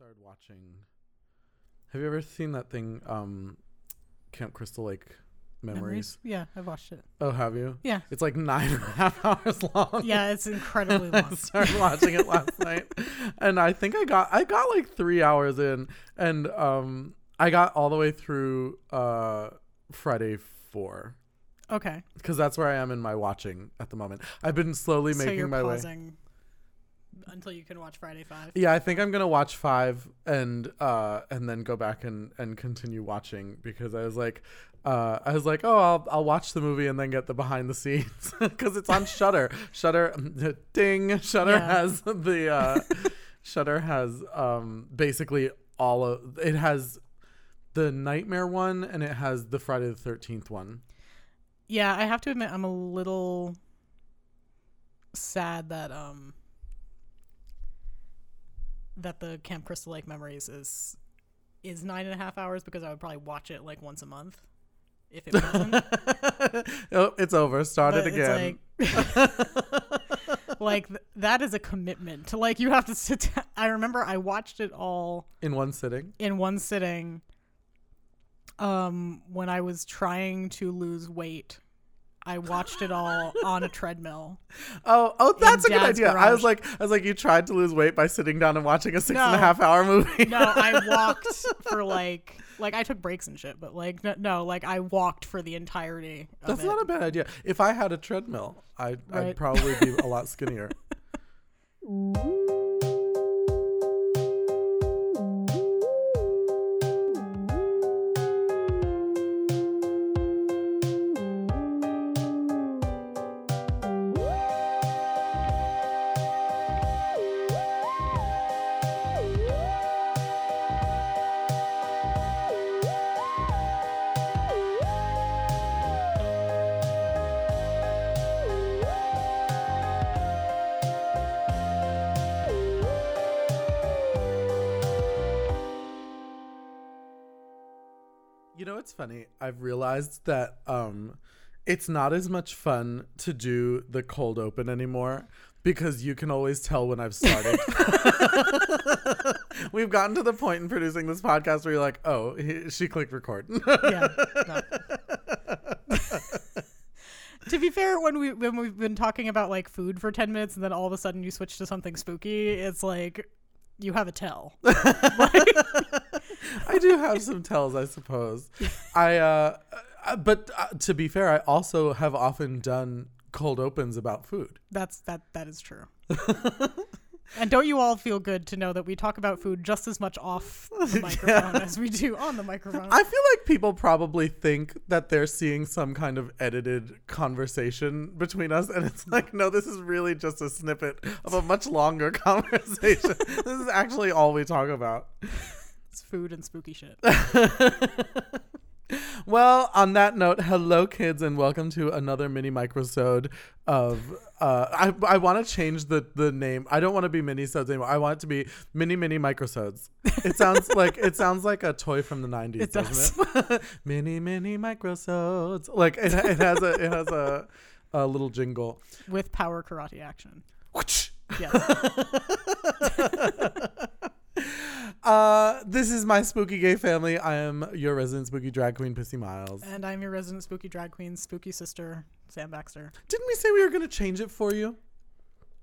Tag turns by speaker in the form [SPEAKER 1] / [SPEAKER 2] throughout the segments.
[SPEAKER 1] started watching. Have you ever seen that thing, um, Camp Crystal Lake Memories?
[SPEAKER 2] Yeah, I've watched it.
[SPEAKER 1] Oh, have you?
[SPEAKER 2] Yeah.
[SPEAKER 1] It's like nine and a half hours long.
[SPEAKER 2] Yeah, it's incredibly long.
[SPEAKER 1] I started watching it last night, and I think I got I got like three hours in, and um, I got all the way through uh Friday four
[SPEAKER 2] Okay.
[SPEAKER 1] because that's where I am in my watching at the moment. I've been slowly
[SPEAKER 2] so
[SPEAKER 1] making my way.
[SPEAKER 2] Until you can watch Friday Five.
[SPEAKER 1] Yeah, I think I'm gonna watch five and uh and then go back and and continue watching because I was like, uh I was like, oh, I'll I'll watch the movie and then get the behind the scenes because it's on Shudder. Shudder, ding. Shudder
[SPEAKER 2] Yeah.
[SPEAKER 1] has the uh Shudder has um basically all of it has the Nightmare one and it has the Friday the Thirteenth one.
[SPEAKER 2] Yeah, I have to admit I'm a little sad that um that the Camp Crystal Lake Memories is is nine and a half hours because I would probably watch it like once a month if it wasn't.
[SPEAKER 1] oh, it's over. Start
[SPEAKER 2] But
[SPEAKER 1] it
[SPEAKER 2] it's
[SPEAKER 1] again.
[SPEAKER 2] like like th- that is a commitment to like you have to sit down. I remember I watched it all
[SPEAKER 1] in one sitting.
[SPEAKER 2] in one sitting um when I was trying to lose weight. I watched it all on a treadmill.
[SPEAKER 1] Oh, oh, that's a good idea. I was like, I was like, you tried to lose weight by sitting down and watching a six and a half hour movie.
[SPEAKER 2] No, I walked for like like I took breaks and shit, but like no, no like I walked for the entirety of
[SPEAKER 1] That's
[SPEAKER 2] it.
[SPEAKER 1] not a bad idea. If I had a treadmill, I'd, I'd probably be a lot skinnier. it's funny. I've realized that um, it's not as much fun to do the cold open anymore because you can always tell when I've started. We've gotten to the point in producing this podcast where you're like, oh, he, she clicked record.
[SPEAKER 2] yeah. to be fair, when we when we've been talking about like food for ten minutes and then all of a sudden you switch to something spooky, it's like you have a tell.
[SPEAKER 1] I do have some tells, I suppose. I, uh, uh, but uh, to be fair, I also have often done cold opens about food.
[SPEAKER 2] That's that that is true. and don't you all feel good to know that we talk about food just as much off the microphone as we do on the microphone?
[SPEAKER 1] I feel like people probably think that they're seeing some kind of edited conversation between us, and it's like, no, this is really just a snippet of a much longer conversation. this is actually all we talk about.
[SPEAKER 2] Food and spooky shit.
[SPEAKER 1] Well, on that note, hello kids, and welcome to another mini microsode of. Uh, I I want to change the the name. I don't want to be mini sodes anymore. I want it to be mini mini microsodes. It sounds like it sounds like a toy from the nineties,
[SPEAKER 2] It
[SPEAKER 1] doesn't it? mini mini microsodes. Like it, it has a it has a a little jingle.
[SPEAKER 2] With power karate action. Yes.
[SPEAKER 1] Uh, this is my spooky gay family. I am your resident spooky drag queen, Pissy Miles.
[SPEAKER 2] and I'm your resident spooky drag queen, spooky sister, Sam Baxter.
[SPEAKER 1] Didn't we say we were gonna change it for you?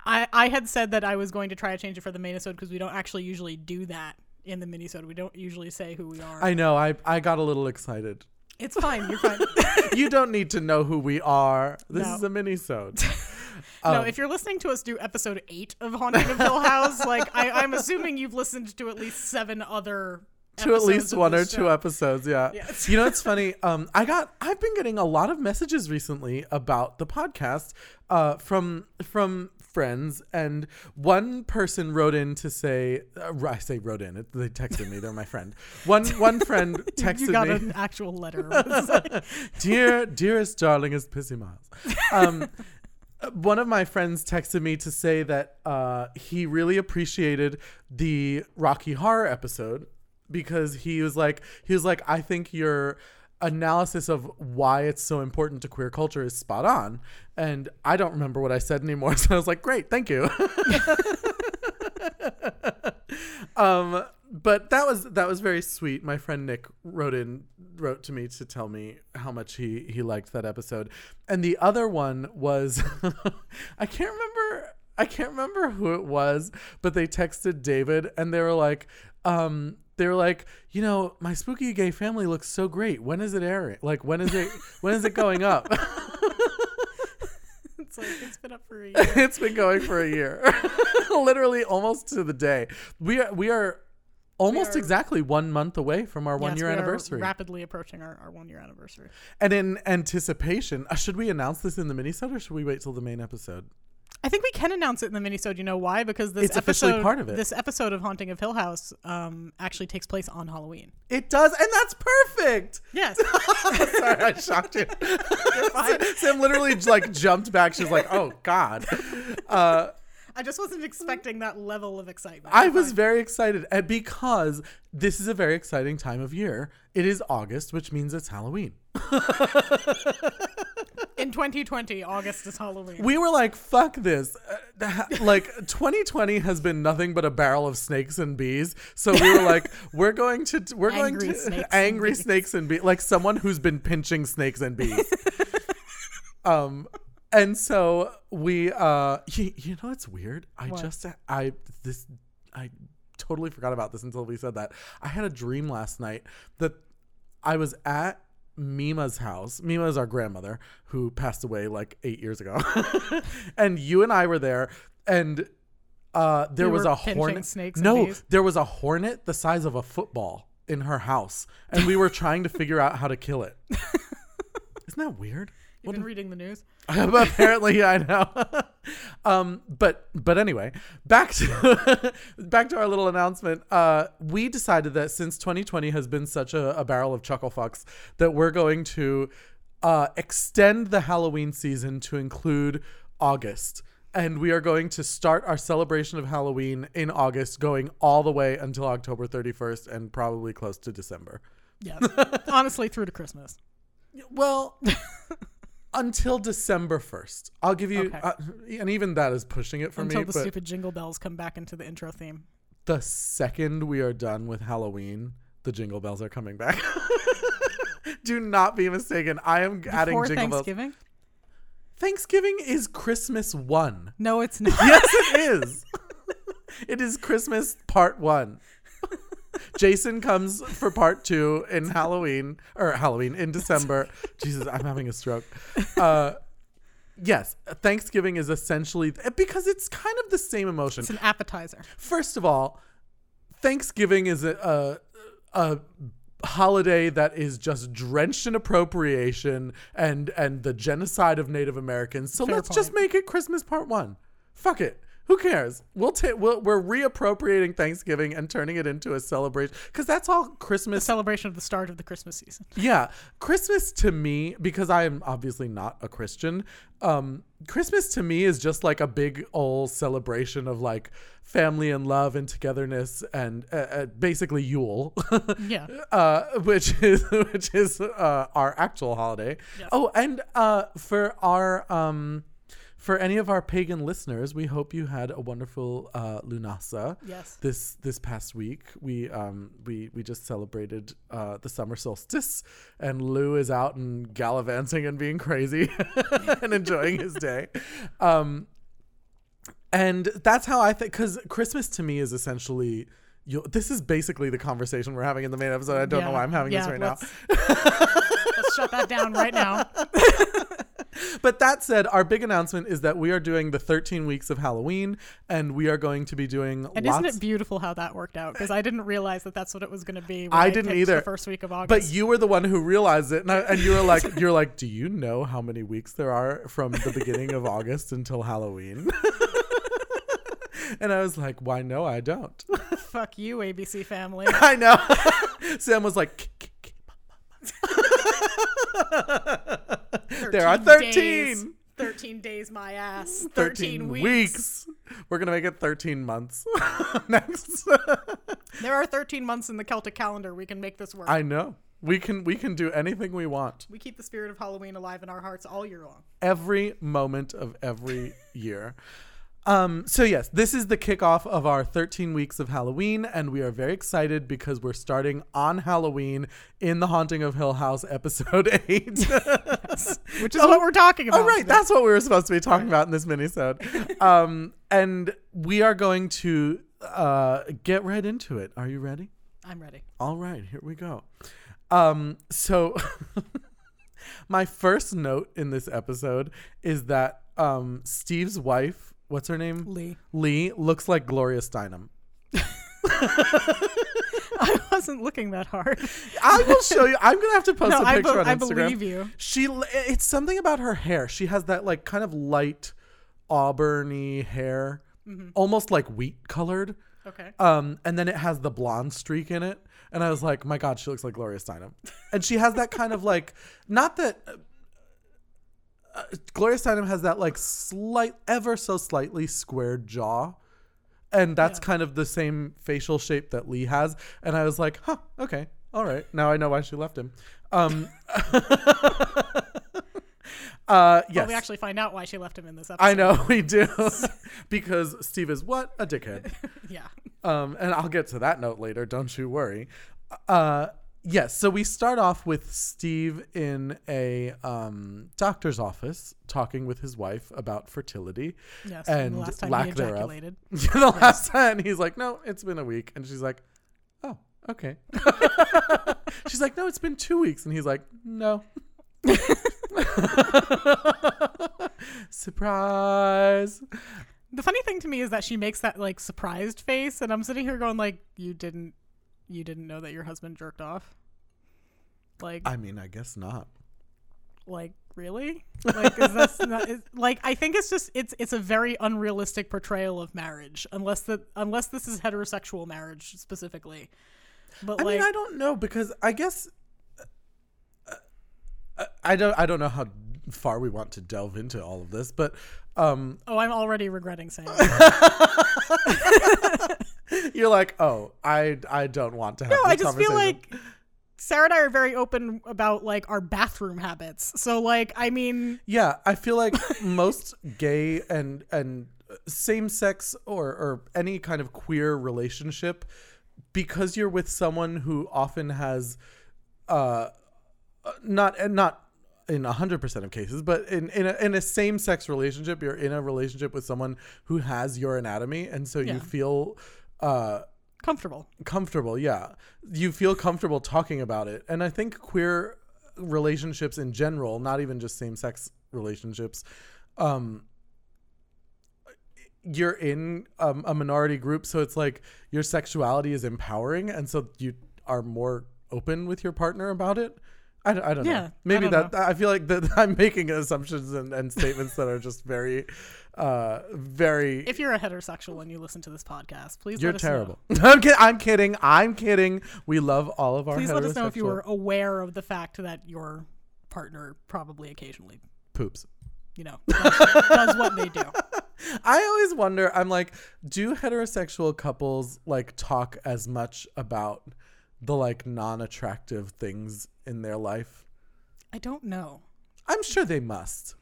[SPEAKER 2] I, I had said that I was going to try to change it for the minisode because we don't actually usually do that in the minisode. We don't usually say who we are.
[SPEAKER 1] I know. I I got a little excited.
[SPEAKER 2] It's fine. You're fine.
[SPEAKER 1] you don't need to know who we are. This
[SPEAKER 2] No.
[SPEAKER 1] is a mini-sode.
[SPEAKER 2] no,
[SPEAKER 1] Um,
[SPEAKER 2] if you're listening to us do episode eight of Haunting of Hill House, like I, I'm assuming you've listened to at least seven other
[SPEAKER 1] to at least one or
[SPEAKER 2] this
[SPEAKER 1] two episodes, yeah.
[SPEAKER 2] Yes.
[SPEAKER 1] You know, it's funny. Um, I got I've been getting a lot of messages recently about the podcast uh, from from friends, and one person wrote in to say, uh, I say wrote in. It, they texted me. They're my friend. One one friend texted
[SPEAKER 2] you got
[SPEAKER 1] me.
[SPEAKER 2] an actual letter. Like-
[SPEAKER 1] dear dearest darlingest pissy miles um one of my friends texted me to say that uh he really appreciated the rocky horror episode because he was like he was like i think your analysis of why it's so important to queer culture is spot on and i don't remember what i said anymore so i was like great thank you um but that was that was very sweet. My friend Nick wrote in wrote to me to tell me how much he he liked that episode. And the other one was I can't remember I can't remember who it was, but they texted David and they were like um they were like, you know, my spooky gay family looks so great. When is it airing? Like when is it when is it going up?
[SPEAKER 2] It's like it's been up for a year.
[SPEAKER 1] it's been going for a year. Literally almost to the day. We are we are almost
[SPEAKER 2] are-
[SPEAKER 1] exactly one month away from our one
[SPEAKER 2] Yes,
[SPEAKER 1] year
[SPEAKER 2] we are
[SPEAKER 1] anniversary.
[SPEAKER 2] rapidly approaching our, our one year anniversary.
[SPEAKER 1] and in anticipation, uh, should we announce this in the minisode or should we wait till the main episode?
[SPEAKER 2] I think we can announce it in the minisode. You know why? Because this
[SPEAKER 1] It's officially
[SPEAKER 2] episode,
[SPEAKER 1] part of it.
[SPEAKER 2] This episode of Haunting of Hill House um, actually takes place on Halloween.
[SPEAKER 1] It does, and that's perfect.
[SPEAKER 2] Yes.
[SPEAKER 1] Sorry, I shocked you. Sam literally like jumped back. She was like, "Oh God." Uh,
[SPEAKER 2] I just wasn't expecting that level of excitement.
[SPEAKER 1] I was very excited, because this is a very exciting time of year. It is August, which means it's Halloween.
[SPEAKER 2] in 2020. August is Halloween.
[SPEAKER 1] We were like, "Fuck this!" Uh, like 2020 has been nothing but a barrel of snakes and bees. So we were like, "We're going to, we're
[SPEAKER 2] Angry
[SPEAKER 1] going to
[SPEAKER 2] and
[SPEAKER 1] angry
[SPEAKER 2] bees.
[SPEAKER 1] snakes and bees." Like someone who's been pinching snakes and bees. um, and so we, uh, you, you know, it's weird. I
[SPEAKER 2] What?
[SPEAKER 1] just, I this, I totally forgot about this until we said that. I had a dream last night that I was at Mima's house. Mima is our grandmother who passed away like eight years ago. and you and I were there, and uh, there
[SPEAKER 2] You
[SPEAKER 1] was a hornet.
[SPEAKER 2] snakes
[SPEAKER 1] no, there was a hornet the size of a football in her house, and we were trying to figure out how to kill it. Isn't that weird?
[SPEAKER 2] You've been reading the news.
[SPEAKER 1] apparently i know um but but anyway back to back to our little announcement uh we decided that since 2020 has been such a, a barrel of chuckle fucks that we're going to uh extend the halloween season to include august and we are going to start our celebration of halloween in august going all the way until october 31st and probably close to december
[SPEAKER 2] Yes. Honestly, through to Christmas.
[SPEAKER 1] Well, until December 1st. I'll give you,
[SPEAKER 2] Okay.
[SPEAKER 1] uh, and even that is pushing it for
[SPEAKER 2] Until
[SPEAKER 1] me.
[SPEAKER 2] Until
[SPEAKER 1] the
[SPEAKER 2] stupid jingle bells come back into the intro theme.
[SPEAKER 1] the second we are done with Halloween, the jingle bells are coming back. Do not be mistaken. I am adding
[SPEAKER 2] Before
[SPEAKER 1] jingle bells.
[SPEAKER 2] Thanksgiving?
[SPEAKER 1] Thanksgiving is Christmas one.
[SPEAKER 2] No, it's not.
[SPEAKER 1] Yes, it is. it is Christmas part one. Jason comes for part two in Halloween or Halloween in December. Jesus, I'm having a stroke. Uh, yes, Thanksgiving is essentially because it's kind of the same emotion.
[SPEAKER 2] It's an appetizer.
[SPEAKER 1] First of all, Thanksgiving is a, a, a holiday that is just drenched in appropriation and and the genocide of Native Americans. So
[SPEAKER 2] Fair
[SPEAKER 1] let's just make it Christmas Part One. Fuck it. Who cares? We'll take. We'll, we're reappropriating Thanksgiving and turning it into a celebration because that's all Christmas
[SPEAKER 2] celebration of the start of the Christmas season.
[SPEAKER 1] yeah, Christmas to me, because I am obviously not a Christian, um, Christmas to me is just like a big old celebration of like family and love and togetherness and uh, uh, basically Yule,
[SPEAKER 2] Yeah.
[SPEAKER 1] uh, which is which is uh, our actual holiday.
[SPEAKER 2] Yes.
[SPEAKER 1] Oh, and uh, for our um, for any of our pagan listeners, we hope you had a wonderful uh, Lunasa
[SPEAKER 2] Yes.
[SPEAKER 1] this this past week. We um we we just celebrated uh the summer solstice and Lugh is out and gallivanting and being crazy and enjoying his day. Um and that's how i think because christmas to me is essentially you this is basically the conversation we're having in the main episode. I don't know why i'm having
[SPEAKER 2] Yeah,
[SPEAKER 1] this right now.
[SPEAKER 2] let's- Let's shut that down right now.
[SPEAKER 1] But that said, our big announcement is that we are doing the 13 weeks of Halloween, and we are going to be doing
[SPEAKER 2] And
[SPEAKER 1] lots.
[SPEAKER 2] isn't it beautiful how that worked out? Because I didn't realize that that's what it was going to be. When
[SPEAKER 1] I
[SPEAKER 2] I,
[SPEAKER 1] didn't either.
[SPEAKER 2] The first week of August.
[SPEAKER 1] But you were the one who realized it, and, I, and you were like, "You're like, do you know how many weeks there are from the beginning of August until Halloween?" and I was like, "Why? No, I don't."
[SPEAKER 2] fuck you, ABC Family.
[SPEAKER 1] I know. Sam was like, "K- k- k- "There are 13."
[SPEAKER 2] days. 13 days, my ass. 13, weeks.
[SPEAKER 1] We're gonna make it 13 months next.
[SPEAKER 2] There are 13 months in the Celtic calendar. We can make this work.
[SPEAKER 1] I know. We can we can do anything we want.
[SPEAKER 2] we keep the spirit of Halloween alive in our hearts all year long.
[SPEAKER 1] every moment of every year. Um, so yes, this is the kickoff of our 13 weeks of Halloween, and we are very excited because we're starting on Halloween in The Haunting of Hill House, episode eight.
[SPEAKER 2] Which is what we're talking about.
[SPEAKER 1] Oh, right,
[SPEAKER 2] today.
[SPEAKER 1] that's what we were supposed to be talking about in this minisode. um, and we are going to uh, get right into it. Are you ready?
[SPEAKER 2] I'm ready.
[SPEAKER 1] All right, here we go. Um, so my first note in this episode is that um, Steve's wife, what's her name?
[SPEAKER 2] Lee.
[SPEAKER 1] Lee looks like Gloria Steinem.
[SPEAKER 2] I wasn't looking that hard.
[SPEAKER 1] I will show you. I'm gonna have to post
[SPEAKER 2] no,
[SPEAKER 1] a
[SPEAKER 2] I,
[SPEAKER 1] picture
[SPEAKER 2] be-
[SPEAKER 1] on
[SPEAKER 2] I believe you.
[SPEAKER 1] She, it's something about her hair. She has that like kind of light auburny hair,
[SPEAKER 2] Mm-hmm.
[SPEAKER 1] almost like wheat colored.
[SPEAKER 2] Okay.
[SPEAKER 1] Um, and then it has the blonde streak in it. And I was like, my God, she looks like Gloria Steinem. And she has that kind of like, not that. Uh, Gloria Steinem has that like slight, ever so slightly squared jaw. And that's
[SPEAKER 2] Yeah.
[SPEAKER 1] kind of the same facial shape that Lee has. And I was like, huh, okay, all right. Now I know why she left him. Um, uh, yes.
[SPEAKER 2] Well, we actually find out why she left him in this episode.
[SPEAKER 1] I know we do. because Steve is what? A dickhead.
[SPEAKER 2] Yeah.
[SPEAKER 1] Um, and I'll get to that note later. Don't you worry. Uh, yes. So we start off with Steve in a um, doctor's office talking with his wife about fertility.
[SPEAKER 2] Yes.
[SPEAKER 1] And
[SPEAKER 2] the last time
[SPEAKER 1] lack
[SPEAKER 2] he
[SPEAKER 1] thereof. the last time he's like, "No, it's been a week," and she's like, "Oh, okay." she's like, "No, it's been two weeks," and he's like, "No." Surprise.
[SPEAKER 2] The funny thing to me is that she makes that like surprised face, and I'm sitting here going like, "You didn't, you didn't know that your husband jerked off." Like,
[SPEAKER 1] I mean, I guess not.
[SPEAKER 2] like really? Like, is this not, is, like? I think it's just it's it's a very unrealistic portrayal of marriage, unless that unless this is heterosexual marriage specifically. But
[SPEAKER 1] I
[SPEAKER 2] like,
[SPEAKER 1] mean, I don't know because I guess uh, I don't. I don't know how far we want to delve into all of this, but um,
[SPEAKER 2] oh, I'm already regretting saying.
[SPEAKER 1] you're like, oh, I I don't want to have.
[SPEAKER 2] No, I just feel like Sarah and I are very open about like our bathroom habits. So like, I mean,
[SPEAKER 1] Yeah, I feel like most gay and and same sex or or any kind of queer relationship because you're with someone who often has uh not and not in 100% of cases but in in a, in a same sex relationship you're in a relationship with someone who has your anatomy and so
[SPEAKER 2] Yeah.
[SPEAKER 1] you feel uh
[SPEAKER 2] comfortable.
[SPEAKER 1] comfortable yeah. You feel comfortable talking about it. And i think queer relationships in general not even just same-sex relationships um you're in um, a minority group so it's like your sexuality is empowering and so you are more open with your partner about it. I, don't- I don't
[SPEAKER 2] Yeah,
[SPEAKER 1] know
[SPEAKER 2] I
[SPEAKER 1] maybe
[SPEAKER 2] don't
[SPEAKER 1] that i feel like that i'm making assumptions and, and statements that are just very uh very
[SPEAKER 2] If you're a heterosexual and you listen to this podcast, please
[SPEAKER 1] you're
[SPEAKER 2] let us
[SPEAKER 1] terrible. I'm, kid- I'm kidding. I'm kidding. We love all of our
[SPEAKER 2] Please let us know if you were aware of the fact that your partner probably occasionally,
[SPEAKER 1] poops.
[SPEAKER 2] you know, does, does what they do.
[SPEAKER 1] I always wonder. I'm like, do heterosexual couples like talk as much about the like non-attractive things in their life?
[SPEAKER 2] I don't know.
[SPEAKER 1] I'm sure they must.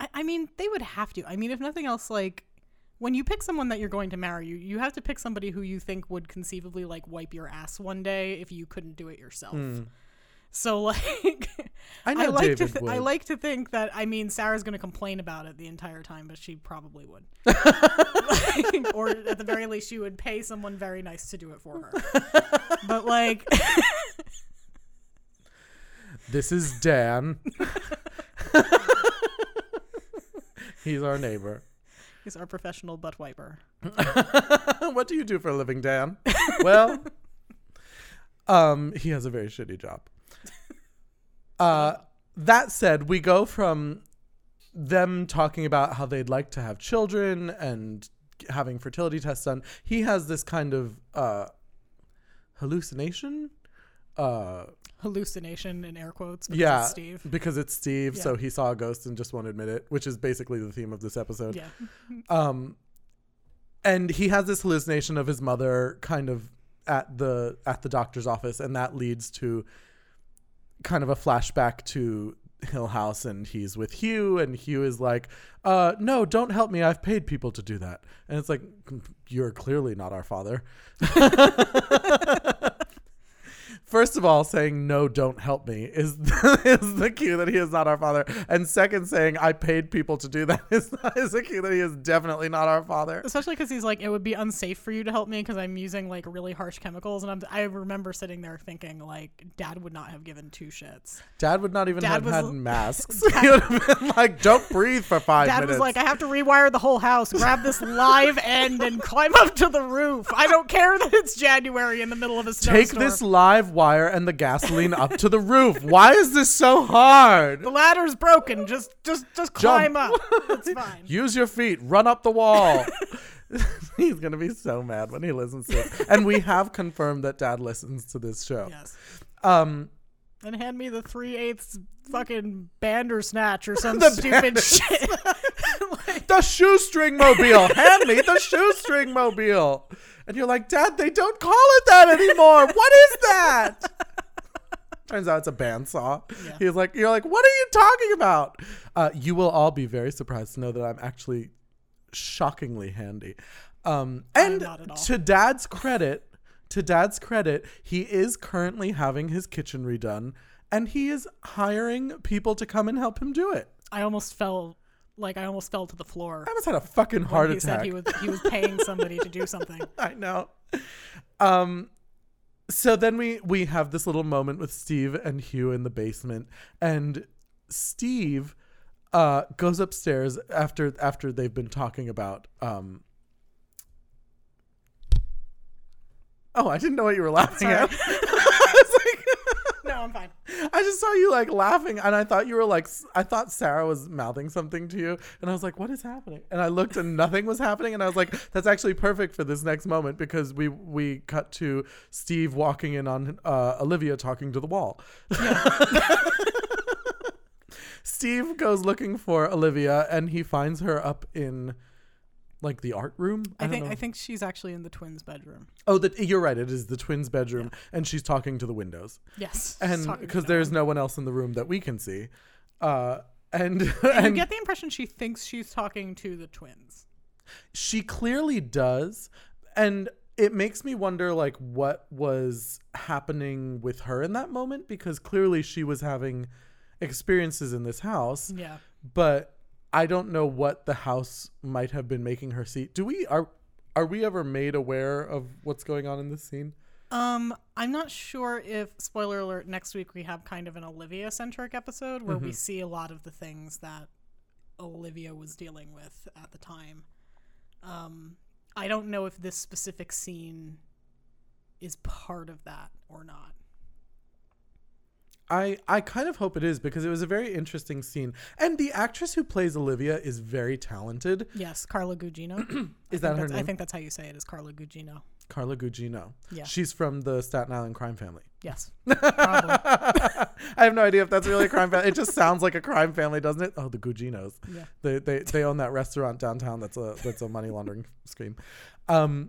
[SPEAKER 2] I, I mean, they would have to. I mean, if nothing else, like when you pick someone that you're going to marry, you you have to pick somebody who you think would conceivably like wipe your ass one day if you couldn't do it yourself. Hmm. So like,
[SPEAKER 1] I know
[SPEAKER 2] like
[SPEAKER 1] David
[SPEAKER 2] to th- I like to think that I mean Sarah's going to complain about it the entire time, but she probably would, Like, or at the very least, she would pay someone very nice to do it for her. but like,
[SPEAKER 1] This is Dan. He's our neighbor.
[SPEAKER 2] he's our professional butt wiper.
[SPEAKER 1] what do you do for a living, Dan? well, um, he has a very shitty job. Uh, that said, we go from them talking about how they'd like to have children and having fertility tests done. He has this kind of uh, hallucination. Uh,
[SPEAKER 2] Hallucination in air quotes. Because
[SPEAKER 1] yeah,
[SPEAKER 2] it's Steve.
[SPEAKER 1] because it's Steve, so he saw a ghost and just won't admit it, which is basically the theme of this episode.
[SPEAKER 2] Yeah.
[SPEAKER 1] Um, and he has this hallucination of his mother kind of at the at the doctor's office, and that leads to kind of a flashback to Hill House and he's with Hugh and Hugh is like, uh, no, don't help me. I've paid people to do that. And it's like, you're clearly not our father. First of all, saying no, don't help me is the, is the cue that he is not our father. And second, saying I paid people to do that is, is a cue that he is definitely not our father.
[SPEAKER 2] Especially because he's like, it would be unsafe for you to help me because I'm using like really harsh chemicals, and I'm. I remember sitting there thinking like, Dad would not have given two shits.
[SPEAKER 1] Dad would not even
[SPEAKER 2] Dad
[SPEAKER 1] have
[SPEAKER 2] was
[SPEAKER 1] had masks. he would have been like, "Don't breathe for five
[SPEAKER 2] Dad
[SPEAKER 1] minutes."
[SPEAKER 2] was like, I have to rewire the whole house, grab this live end, and climb up to the roof. I don't care that it's January in the middle of a snowstorm.
[SPEAKER 1] Take this live wire and the gasoline up to the roof. Why is this so hard?
[SPEAKER 2] The ladder's broken. Just, just, just climb up. It's fine.
[SPEAKER 1] Use your feet. Run up the wall. He's gonna be so mad when he listens to it. And we have confirmed that Dad listens to this show.
[SPEAKER 2] Yes.
[SPEAKER 1] Um,
[SPEAKER 2] And hand me the three eighths fucking bandersnatch or some
[SPEAKER 1] The
[SPEAKER 2] stupid shit.
[SPEAKER 1] the shoestring mobile. Hand me the shoestring mobile. And you're like, Dad, they don't call it that anymore. What is that? Turns out it's a bandsaw.
[SPEAKER 2] Yeah.
[SPEAKER 1] He's like, you're like, what are you talking about? Uh, you will all be very surprised to know that I'm actually shockingly handy. Um, and
[SPEAKER 2] not at all.
[SPEAKER 1] to Dad's credit, to Dad's credit, he is currently having his kitchen redone, and he is hiring people to come and help him do it.
[SPEAKER 2] I almost fell, like I almost fell to the floor.
[SPEAKER 1] I almost had a fucking heart
[SPEAKER 2] he
[SPEAKER 1] attack.
[SPEAKER 2] said he was he was paying somebody to do something.
[SPEAKER 1] I know. Um so then we we have this little moment with Steve and Hugh in the basement and Steve uh goes upstairs after after they've been talking about um Oh, I didn't know what you were laughing at. I was like
[SPEAKER 2] No, I'm fine.
[SPEAKER 1] I just saw you like laughing, and I thought you were like, I thought Sarah was mouthing something to you, and I was like, what is happening? And I looked, and nothing was happening, and I was like, that's actually perfect for this next moment because we we cut to Steve walking in on uh, Olivia talking to the wall. Steve goes looking for Olivia, and he finds her up in like the art room.
[SPEAKER 2] I,
[SPEAKER 1] don't
[SPEAKER 2] think
[SPEAKER 1] know.
[SPEAKER 2] I think she's actually in the twins' bedroom.
[SPEAKER 1] Oh, that you're right. It is the twins' bedroom, and she's talking to the windows
[SPEAKER 2] Yes,
[SPEAKER 1] and because there's no one else in the room that we can see uh and
[SPEAKER 2] And
[SPEAKER 1] and
[SPEAKER 2] you get the impression she thinks she's talking to the twins.
[SPEAKER 1] she clearly does and it makes me wonder like what was happening with her in that moment because clearly she was having experiences in this house
[SPEAKER 2] Yeah.
[SPEAKER 1] but i don't know what the house might have been making her see do we are are we ever made aware of what's going on in this scene
[SPEAKER 2] Um, I'm not sure if spoiler alert. Next week we have kind of an Olivia centric episode where
[SPEAKER 1] Mm-hmm.
[SPEAKER 2] we see a lot of the things that Olivia was dealing with at the time. Um, I don't know if this specific scene is part of that or not.
[SPEAKER 1] I I kind of hope it is because it was a very interesting scene, and the actress who plays Olivia is very talented.
[SPEAKER 2] Yes, Carla Gugino.
[SPEAKER 1] Is
[SPEAKER 2] I
[SPEAKER 1] that her
[SPEAKER 2] that's- I think that's how you say it. Is Carla Gugino?
[SPEAKER 1] Carla Gugino.
[SPEAKER 2] Yeah.
[SPEAKER 1] she's from the Staten Island crime family.
[SPEAKER 2] Yes, probably.
[SPEAKER 1] I have no idea if that's really a crime family. It just sounds like a crime family, doesn't it? Oh, the Guginos.
[SPEAKER 2] Yeah.
[SPEAKER 1] They they they own that restaurant downtown. That's a that's a money laundering scheme. Um,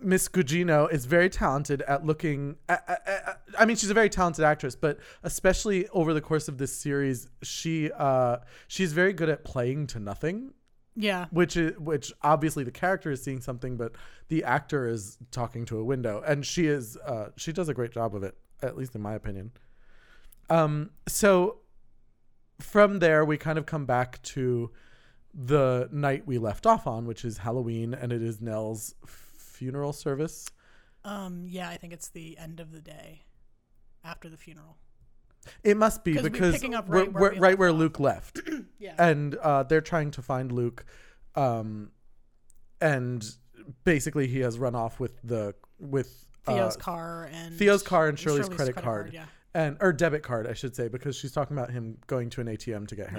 [SPEAKER 1] Miss Gugino is very talented at looking. I, I, I mean, she's a very talented actress, but especially over the course of this series, she uh, she's very good at playing to nothing.
[SPEAKER 2] Yeah.
[SPEAKER 1] Which is which obviously the character is seeing something, but the actor is talking to a window, and she is uh, she does a great job of it, at least in my opinion. Um, so from there we kind of come back to the night we left off on, which is Halloween, and it is Nell's funeral service.
[SPEAKER 2] Um. Yeah. I think it's the end of the day after the funeral.
[SPEAKER 1] It must be
[SPEAKER 2] 'Cause we're
[SPEAKER 1] because
[SPEAKER 2] picking up
[SPEAKER 1] we're,
[SPEAKER 2] right where
[SPEAKER 1] we're- right where. Luke left.
[SPEAKER 2] Yeah.
[SPEAKER 1] and uh, they're trying to find Luke, um, and basically he has run off with the with
[SPEAKER 2] Theo's
[SPEAKER 1] uh,
[SPEAKER 2] car and
[SPEAKER 1] Theo's car and Shirley's, credit,
[SPEAKER 2] credit
[SPEAKER 1] card,
[SPEAKER 2] Yeah.
[SPEAKER 1] and or debit card, I should say, because she's talking about him going to an ATM to get
[SPEAKER 2] Yeah.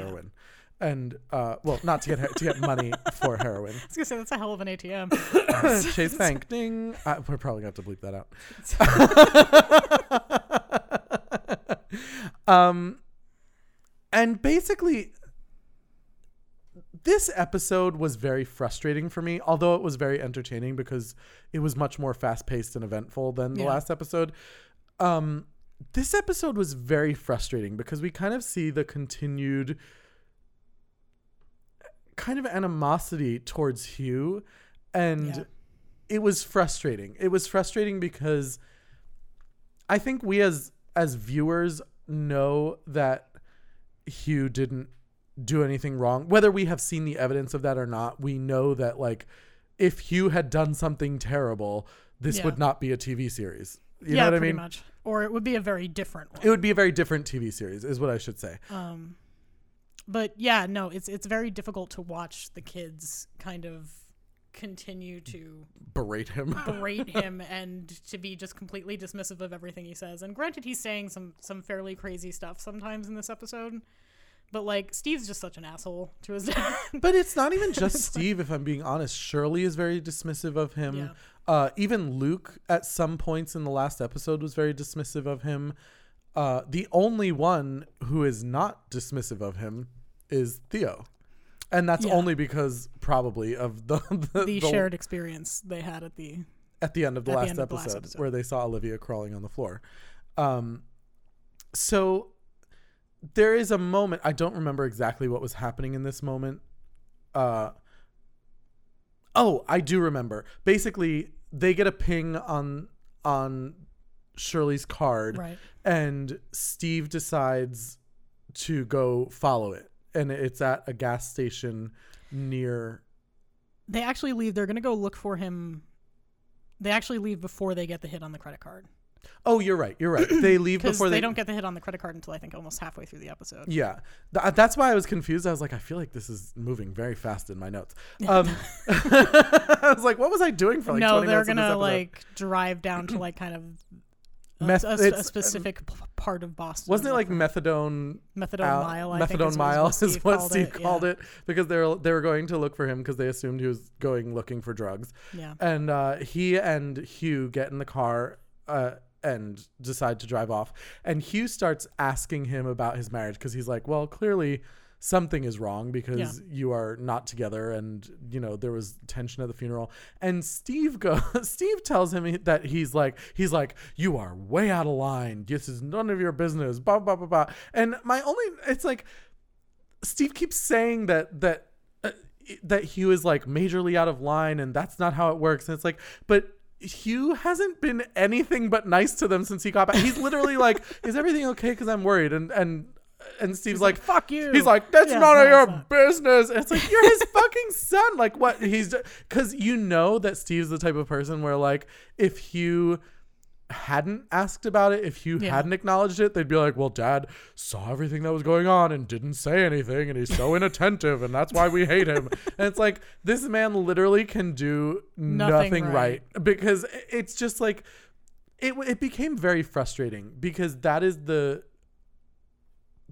[SPEAKER 1] And uh, well, not to get he- to get money for heroin.
[SPEAKER 2] I was gonna say that's a hell of an ATM.
[SPEAKER 1] Chase Bank, ding. Uh, we're probably gonna have to bleep that out. um, and basically, this episode was very frustrating for me, although it was very entertaining because it was much more fast paced and eventful than the
[SPEAKER 2] Yeah.
[SPEAKER 1] last episode. Um, this episode was very frustrating because we kind of see the continued kind of animosity towards Hugh and
[SPEAKER 2] Yeah.
[SPEAKER 1] it was frustrating. It was frustrating because I think we as as viewers know that Hugh didn't do anything wrong. Whether we have seen the evidence of that or not, we know that like if Hugh had done something terrible, this
[SPEAKER 2] Yeah.
[SPEAKER 1] would not be a TV series. You
[SPEAKER 2] yeah,
[SPEAKER 1] know what I
[SPEAKER 2] pretty
[SPEAKER 1] mean?
[SPEAKER 2] much. Or it would be a very different one.
[SPEAKER 1] It would be a very different TV series, is what I should say.
[SPEAKER 2] Um, but yeah, no, it's it's very difficult to watch the kids kind of continue to
[SPEAKER 1] Berate him.
[SPEAKER 2] berate him and to be just completely dismissive of everything he says. And granted, he's saying some some fairly crazy stuff sometimes in this episode. But like Steve's just such an asshole to his dad.
[SPEAKER 1] But it's not even just Steve, if I'm being honest. Shirley is very dismissive of him.
[SPEAKER 2] Yeah.
[SPEAKER 1] Uh, even Luke, at some points in the last episode, was very dismissive of him. Uh, the only one who is not dismissive of him is Theo. And that's
[SPEAKER 2] Yeah.
[SPEAKER 1] only because probably of the the,
[SPEAKER 2] the
[SPEAKER 1] the-
[SPEAKER 2] shared experience they had at the
[SPEAKER 1] at the end of the,
[SPEAKER 2] the
[SPEAKER 1] last,
[SPEAKER 2] end of the
[SPEAKER 1] episode,
[SPEAKER 2] last episode.
[SPEAKER 1] where they saw Olivia crawling on the floor. Um, so there is a moment I don't remember exactly what was happening in this moment. Uh, oh, I do remember. Basically, they get a ping on on Shirley's card,
[SPEAKER 2] right.
[SPEAKER 1] and Steve decides to go follow it, and it's at a gas station near.
[SPEAKER 2] They actually leave. They're gonna go look for him. They actually leave before they get the hit on the credit card
[SPEAKER 1] Oh, you're right. You're right. They leave before
[SPEAKER 2] they,
[SPEAKER 1] they
[SPEAKER 2] don't get the hit on the credit card until I think almost halfway through the episode.
[SPEAKER 1] Yeah, Th- that's why I was confused. I was like, I feel like this is moving very fast in my notes. Um, I was like, what was I doing for like
[SPEAKER 2] no,
[SPEAKER 1] 20
[SPEAKER 2] they're
[SPEAKER 1] minutes
[SPEAKER 2] gonna like drive down to like kind of
[SPEAKER 1] Meth-
[SPEAKER 2] a- a specific p- part of Boston.
[SPEAKER 1] Wasn't it like methadone?
[SPEAKER 2] methadone
[SPEAKER 1] Al-
[SPEAKER 2] mile? I
[SPEAKER 1] methadone
[SPEAKER 2] is,
[SPEAKER 1] mile is what Steve
[SPEAKER 2] it,
[SPEAKER 1] called
[SPEAKER 2] yeah.
[SPEAKER 1] it because they were they were going to look for him because they assumed he was going looking for drugs.
[SPEAKER 2] Yeah,
[SPEAKER 1] And uh, he and Hugh get in the car uh, and decide to drive off. And Hugh starts asking him about his marriage because he's like, well, clearly something is wrong because
[SPEAKER 2] Yeah.
[SPEAKER 1] you are not together and you know there was tension at the funeral and steve goes steve tells him that he's like he's like you are way out of line this is none of your business blah blah blah blah and my only it's like steve keeps saying that that uh, that Hugh is like majorly out of line and that's not how it works. And it's like, but Hugh hasn't been anything but nice to them since he got back. He's literally like, is everything okay? Cause I'm worried. And, and, and Steve's like,
[SPEAKER 2] fuck you.
[SPEAKER 1] He's like, that's
[SPEAKER 2] Yeah,
[SPEAKER 1] none
[SPEAKER 2] no,
[SPEAKER 1] of your
[SPEAKER 2] not.
[SPEAKER 1] business. And it's like, you're his fucking son. Like, what? He's because you know that Steve's the type of person where, like, if Hugh hadn't asked about it, if Hugh
[SPEAKER 2] Yeah.
[SPEAKER 1] hadn't acknowledged it, they'd be like, well, dad saw everything that was going on and didn't say anything. And he's so inattentive. And that's why we hate him. and it's like, this man literally can do nothing,
[SPEAKER 2] Nothing
[SPEAKER 1] right.
[SPEAKER 2] right.
[SPEAKER 1] because it's just like, it, it became very frustrating because that is the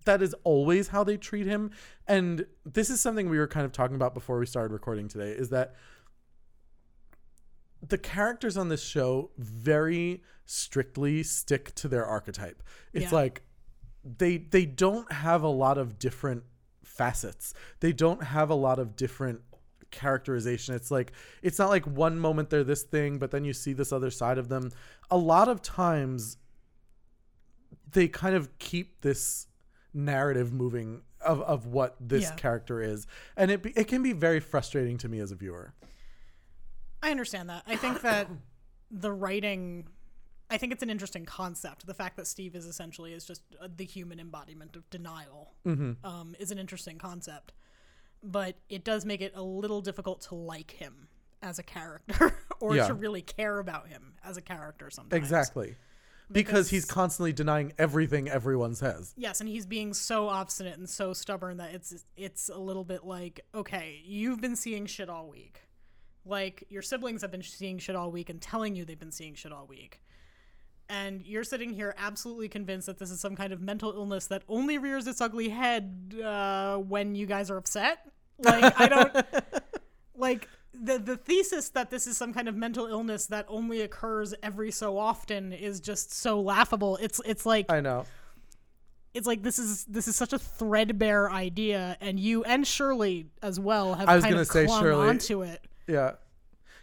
[SPEAKER 1] that is always how they treat him. And this is something we were kind of talking about before we started recording today is that the characters on this show very strictly stick to their archetype. It's
[SPEAKER 2] Yeah.
[SPEAKER 1] like they they don't have a lot of different facets. They don't have a lot of different characterization. It's like it's not like one moment they're this thing but then you see this other side of them. A lot of times they kind of keep this narrative moving of, of what this
[SPEAKER 2] Yeah.
[SPEAKER 1] character is and it, be, it can be very frustrating to me as a viewer
[SPEAKER 2] I understand that. I think that the writing, I think it's an interesting concept. The fact that Steve is essentially is just uh, the human embodiment of denial um, is an interesting concept, but it does make it a little difficult to like him as a character or
[SPEAKER 1] Yeah.
[SPEAKER 2] to really care about him as a character sometimes.
[SPEAKER 1] exactly because, he's constantly denying everything everyone says
[SPEAKER 2] Yes, and he's being so obstinate and so stubborn that it's it's a little bit like, okay, you've been seeing shit all week. Like your siblings have been seeing shit all week and telling you they've been seeing shit all week. And you're sitting here absolutely convinced that this is some kind of mental illness that only rears its ugly head uh, when you guys are upset. Like I don't like the the thesis that this is some kind of mental illness that only occurs every so often is just so laughable. It's it's like
[SPEAKER 1] i know
[SPEAKER 2] it's like this is this is such a threadbare idea, and you and Shirley as well have
[SPEAKER 1] I was
[SPEAKER 2] kind of
[SPEAKER 1] say
[SPEAKER 2] clung
[SPEAKER 1] Shirley.
[SPEAKER 2] onto it.
[SPEAKER 1] Yeah.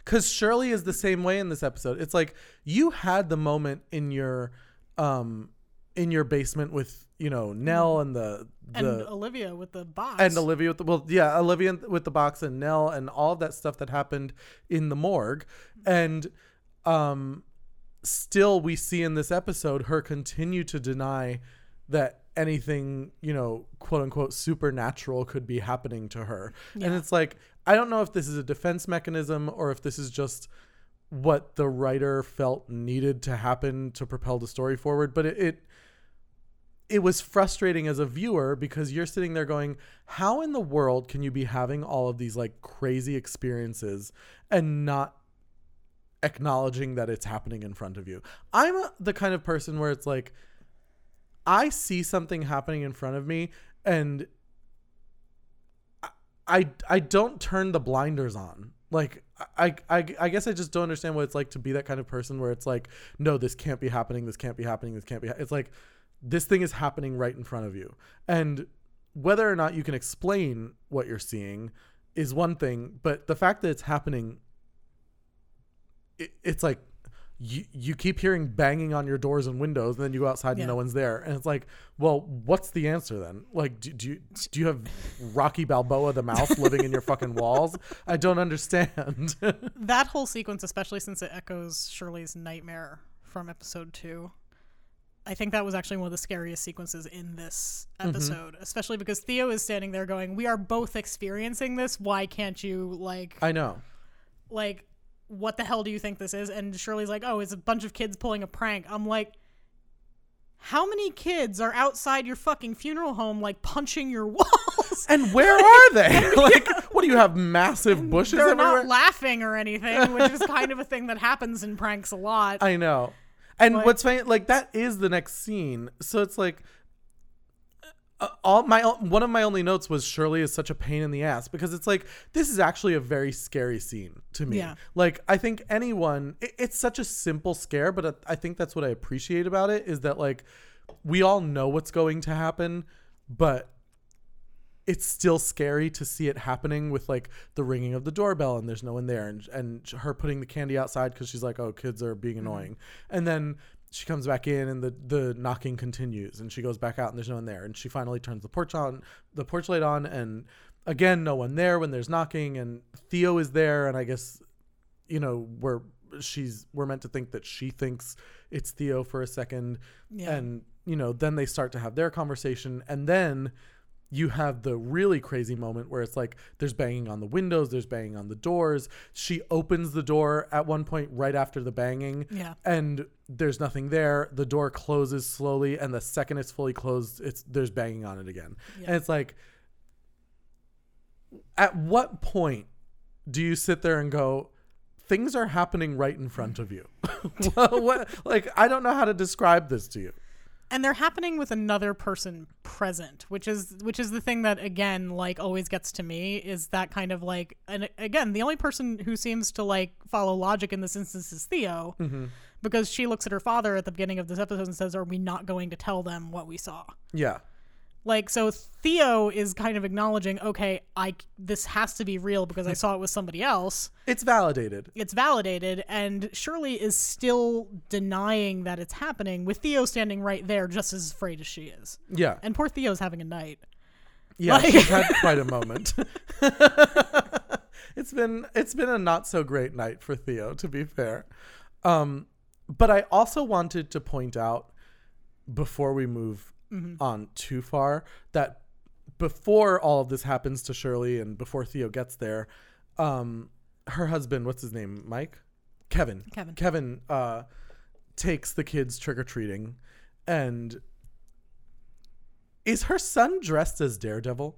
[SPEAKER 1] Cause Shirley is the same way in this episode. It's like you had the moment in your um in your basement with you know Nell and the
[SPEAKER 2] and Olivia with the box.
[SPEAKER 1] and Olivia with the well, yeah, Olivia with the box and Nell and all that stuff that happened in the morgue, and um, still we see in this episode her continue to deny that anything you know quote unquote supernatural could be happening to her, and it's like I don't know if this is a defense mechanism or if this is just what the writer felt needed to happen to propel the story forward, but it, it it was frustrating as a viewer because you're sitting there going, how in the world can you be having all of these like crazy experiences and not acknowledging that it's happening in front of you? I'm the kind of person where it's like, I see something happening in front of me and I, I, don't turn the blinders on. Like, I, I, I guess I just don't understand what it's like to be that kind of person where it's like, no, this can't be happening. This can't be happening. This can't be. Ha-. It's like, this thing is happening right in front of you. And whether or not you can explain what you're seeing is one thing, but the fact that it's happening, it, it's like you, you keep hearing banging on your doors and windows, and then you go outside
[SPEAKER 2] Yeah.
[SPEAKER 1] and no one's there. And it's like, well, what's the answer then? Like, do, do, you, do you have Rocky Balboa the mouse living in your fucking walls? I don't understand.
[SPEAKER 2] that whole sequence, especially since it echoes Shirley's nightmare from episode two. I think that was actually one of the scariest sequences in this
[SPEAKER 1] Mm-hmm.
[SPEAKER 2] episode, especially because Theo is standing there going, "We are both experiencing this. Why can't you like
[SPEAKER 1] I know.
[SPEAKER 2] like what the hell do you think this is?" And Shirley's like, "Oh, it's a bunch of kids pulling a prank." I'm like, "How many kids are outside your fucking funeral home like punching your walls?"
[SPEAKER 1] And where are they? like, what do you have? Massive bushes
[SPEAKER 2] They're
[SPEAKER 1] everywhere?
[SPEAKER 2] not laughing or anything, which is kind of a thing that happens in pranks a lot.
[SPEAKER 1] I know. And
[SPEAKER 2] Like-
[SPEAKER 1] what's funny, like that is the next scene. So it's like uh, all my one of my only notes was Shirley is such a pain in the ass because it's like this is actually a very scary scene to me.
[SPEAKER 2] Yeah.
[SPEAKER 1] Like I think anyone, it, it's such a simple scare, but I- I think that's what I appreciate about it is that like we all know what's going to happen, but it's still scary to see it happening with like the ringing of the doorbell and there's no one there and and her putting the candy outside because she's like oh kids are being mm-hmm. annoying and then she comes back in and the the knocking continues and she goes back out and there's no one there and she finally turns the porch on the porch light on and again no one there when there's knocking and Theo is there and I guess you know we're she's we're meant to think that she thinks it's Theo for a second
[SPEAKER 2] Yeah.
[SPEAKER 1] and you know then they start to have their conversation and then you have the really crazy moment where it's like there's banging on the windows there's banging on the doors. She opens the door at one point right after the banging
[SPEAKER 2] Yeah.
[SPEAKER 1] and there's nothing there. The door closes slowly and the second it's fully closed it's there's banging on it again.
[SPEAKER 2] Yeah.
[SPEAKER 1] and it's like at what point do you sit there and go things are happening right in front of you. Well, what, like i don't know how to describe this to you
[SPEAKER 2] and they're happening with another person present which is which is the thing that again like always gets to me is that kind of like and again the only person who seems to like follow logic in this instance is theo mm-hmm. because she looks at her father at the beginning of this episode and says are we not going to tell them what we saw?
[SPEAKER 1] Yeah
[SPEAKER 2] like so theo is kind of acknowledging okay i this has to be real because i saw it with somebody else.
[SPEAKER 1] It's validated.
[SPEAKER 2] It's validated and shirley is still denying that it's happening with theo standing right there just as afraid as she is.
[SPEAKER 1] Yeah.
[SPEAKER 2] And poor theo's having a night.
[SPEAKER 1] Yeah,
[SPEAKER 2] Like-
[SPEAKER 1] she's had quite a moment. it's been it's been a not so great night for Theo, to be fair. Um, but I also wanted to point out before we move on too far that before all of this happens to Shirley and before Theo gets there, um, her husband, what's his name, Mike, Kevin,
[SPEAKER 2] Kevin.
[SPEAKER 1] Kevin, uh, takes the kids trick or treating, and is her son dressed as Daredevil?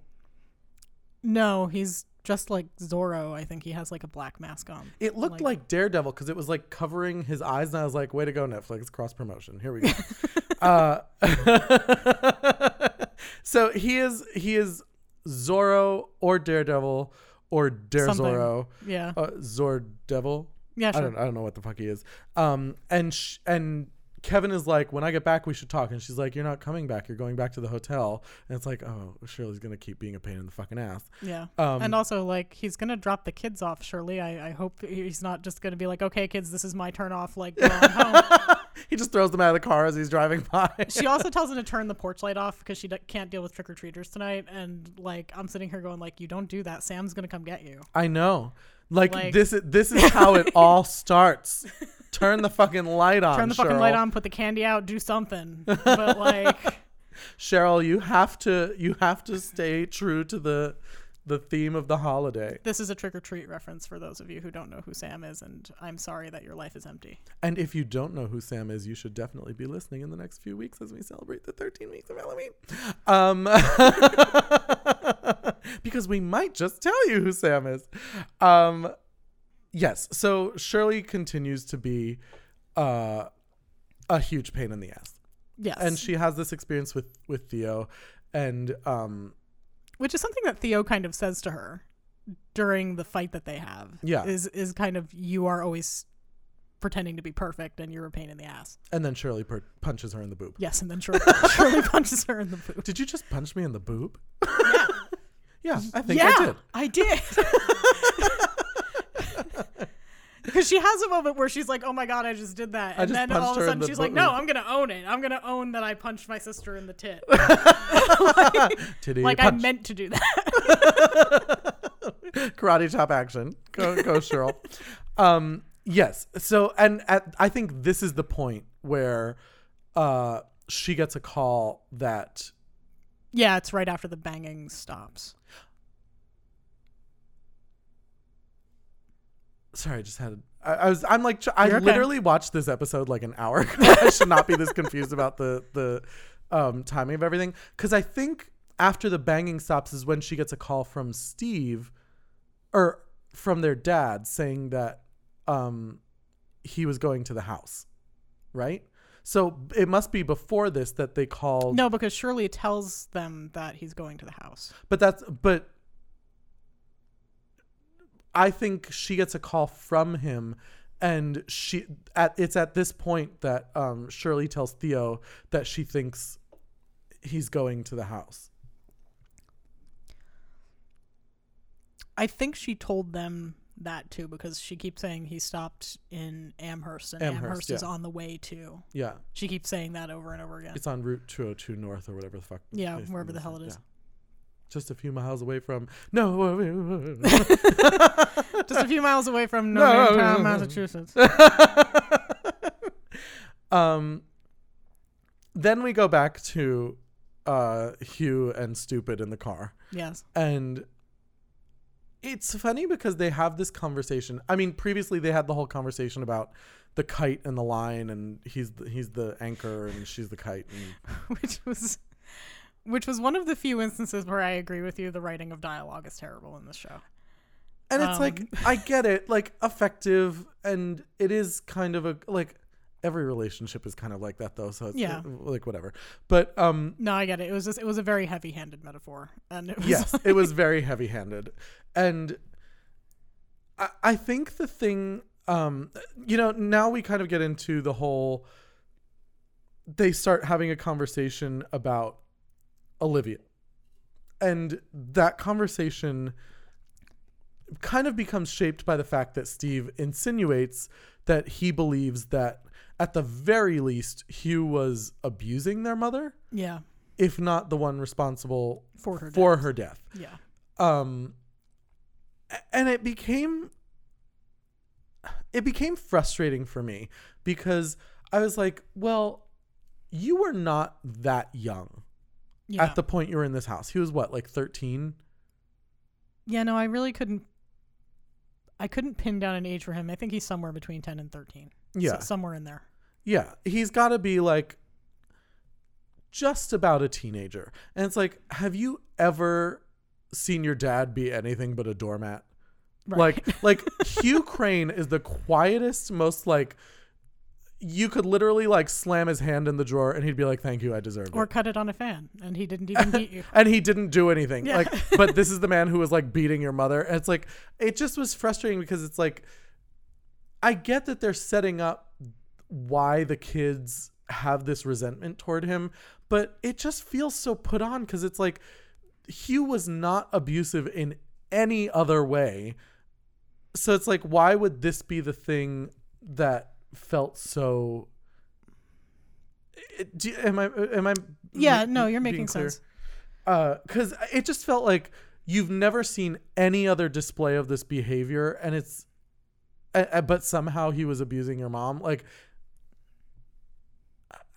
[SPEAKER 2] no he's just like zorro i think he has like a black mask on
[SPEAKER 1] It looked like, Daredevil because it was like covering his eyes, and I was like, "Way to go, Netflix! Cross promotion. Here we go." uh, so he is he is Zorro or Daredevil or Dare
[SPEAKER 2] Something.
[SPEAKER 1] Zorro,
[SPEAKER 2] yeah
[SPEAKER 1] uh, Zor Devil.
[SPEAKER 2] yeah
[SPEAKER 1] I
[SPEAKER 2] sure
[SPEAKER 1] don't I don't know what the fuck he is. Um, and sh- and Kevin is like, when I get back, we should talk. And she's like, you're not coming back. You're going back to the hotel. And it's like, oh, Shirley's gonna keep being a pain in the fucking ass.
[SPEAKER 2] yeah
[SPEAKER 1] Um,
[SPEAKER 2] and also like he's gonna drop the kids off Shirley. i, I hope he's not just gonna be like okay kids this is my turn off like go on home
[SPEAKER 1] he just throws them out of the car as he's driving by.
[SPEAKER 2] she also tells him to turn the porch light off because she d- can't deal with trick or treaters tonight. And like, I'm sitting here going, like, you don't do that. Sam's gonna come get you.
[SPEAKER 1] I know. Like,
[SPEAKER 2] Like-
[SPEAKER 1] this is this is how it all starts. Turn the fucking light on.
[SPEAKER 2] Turn the fucking
[SPEAKER 1] Cheryl.
[SPEAKER 2] light on, put the candy out, do something. But like,
[SPEAKER 1] Cheryl, you have to you have to stay true to the the theme of the holiday.
[SPEAKER 2] this is a trick or treat reference for those of you who don't know who Sam is, and I'm sorry that your life is empty.
[SPEAKER 1] And if you don't know who Sam is, you should definitely be listening in the next few weeks as we celebrate the 13 weeks of Halloween. Um, because we might just tell you who Sam is. Um, yes. So Shirley continues to be uh, a huge pain in the ass,
[SPEAKER 2] Yes,
[SPEAKER 1] and she has this experience with with Theo, and um,
[SPEAKER 2] which is something that Theo kind of says to her during the fight that they have.
[SPEAKER 1] Yeah.
[SPEAKER 2] is is kind of you are always pretending to be perfect and you're a pain in the ass.
[SPEAKER 1] and then Shirley per- punches her in the boob.
[SPEAKER 2] Yes, and then Shirley, Shirley punches her in the boob.
[SPEAKER 1] Did you just punch me in the boob? yeah, I think
[SPEAKER 2] yeah,
[SPEAKER 1] I did.
[SPEAKER 2] I did. Because she has a moment where she's like, "Oh my god, I just did that," and then all of a sudden she's like, "No, I'm gonna own it. I'm gonna own that I punched my sister in the tit.
[SPEAKER 1] Titty
[SPEAKER 2] like I
[SPEAKER 1] punch.
[SPEAKER 2] meant to do that."
[SPEAKER 1] karate chop action. Go go Cheryl. um yes. So and at I think this is the point where uh she gets a call that
[SPEAKER 2] yeah, it's right after the banging stops.
[SPEAKER 1] Sorry, I just had I, I was I'm like I
[SPEAKER 2] You're okay.
[SPEAKER 1] literally watched this episode like an hour ago. I should not be this confused about the the um timing of everything cuz I think after the banging stops is when she gets a call from Steve or from their dad saying that um he was going to the house. Right? So it must be before this that they called
[SPEAKER 2] No, because Shirley tells them that he's going to the house.
[SPEAKER 1] But that's but I think she gets a call from him and she at it's at this point that um Shirley tells Theo that she thinks he's going to the house.
[SPEAKER 2] I think she told them that too because she keeps saying he stopped in Amherst and
[SPEAKER 1] Amherst,
[SPEAKER 2] Amherst, is
[SPEAKER 1] yeah.
[SPEAKER 2] on the way to.
[SPEAKER 1] Yeah.
[SPEAKER 2] She keeps saying that over and over again.
[SPEAKER 1] It's on Route 202 North or whatever the fuck.
[SPEAKER 2] Yeah, wherever the hell it is.
[SPEAKER 1] Yeah. Just a few miles away from No.
[SPEAKER 2] Just a few miles away from
[SPEAKER 1] No.
[SPEAKER 2] Northern Massachusetts.
[SPEAKER 1] um then we go back to uh Hugh and Stupid in the car.
[SPEAKER 2] Yes.
[SPEAKER 1] And it's funny because they have this conversation. I mean, previously they had the whole conversation about the kite and the line, and he's the, he's the anchor and she's the kite. And
[SPEAKER 2] which was which was one of the few instances where I agree with you the writing of dialogue is terrible in this show.
[SPEAKER 1] and it's like
[SPEAKER 2] Um.
[SPEAKER 1] I get it, like effective, and it is kind of a like every relationship is kind of like that though. So it's
[SPEAKER 2] Yeah.
[SPEAKER 1] like whatever. But um,
[SPEAKER 2] No, I get it. It was just it was a very heavy-handed metaphor, and it was
[SPEAKER 1] yes, it was very heavy handed. And I, I think the thing, um, you know, now we kind of get into the whole, they start having a conversation about Olivia. And that conversation kind of becomes shaped by the fact that Steve insinuates that he believes that at the very least Hugh was abusing their mother,
[SPEAKER 2] yeah
[SPEAKER 1] if not the one responsible
[SPEAKER 2] for her.
[SPEAKER 1] for
[SPEAKER 2] death.
[SPEAKER 1] her death
[SPEAKER 2] yeah.
[SPEAKER 1] um and it became it became frustrating for me because i was like well you were not that young
[SPEAKER 2] Yeah.
[SPEAKER 1] at the point you were in this house he was what like 13
[SPEAKER 2] yeah, no, I really couldn't I couldn't pin down an age for him. I think he's somewhere between 10 and 13. So-
[SPEAKER 1] yeah
[SPEAKER 2] somewhere in there.
[SPEAKER 1] yeah he's got to be like just about a teenager and it's like have you ever seen your dad be anything but a doormat
[SPEAKER 2] Right.
[SPEAKER 1] Like like Hugh Crain is the quietest, most like you could literally like slam his hand in the drawer and he'd be like, "Thank you, I deserve
[SPEAKER 2] or
[SPEAKER 1] it."
[SPEAKER 2] Or cut it on a fan and he didn't even beat you.
[SPEAKER 1] And he didn't do anything.
[SPEAKER 2] Yeah.
[SPEAKER 1] Like, but this is the man who was like beating your mother. And it's like it just was frustrating because it's like I get that they're setting up why the kids have this resentment toward him, but it just feels so put on because it's like Hugh was not abusive in any other way. So it's like, why would this be the thing that felt so do, am I am I
[SPEAKER 2] Yeah,
[SPEAKER 1] m-
[SPEAKER 2] no, you're making sense.
[SPEAKER 1] because it just felt like you've never seen any other display of this behavior and it's uh, uh, but somehow he was abusing your mom like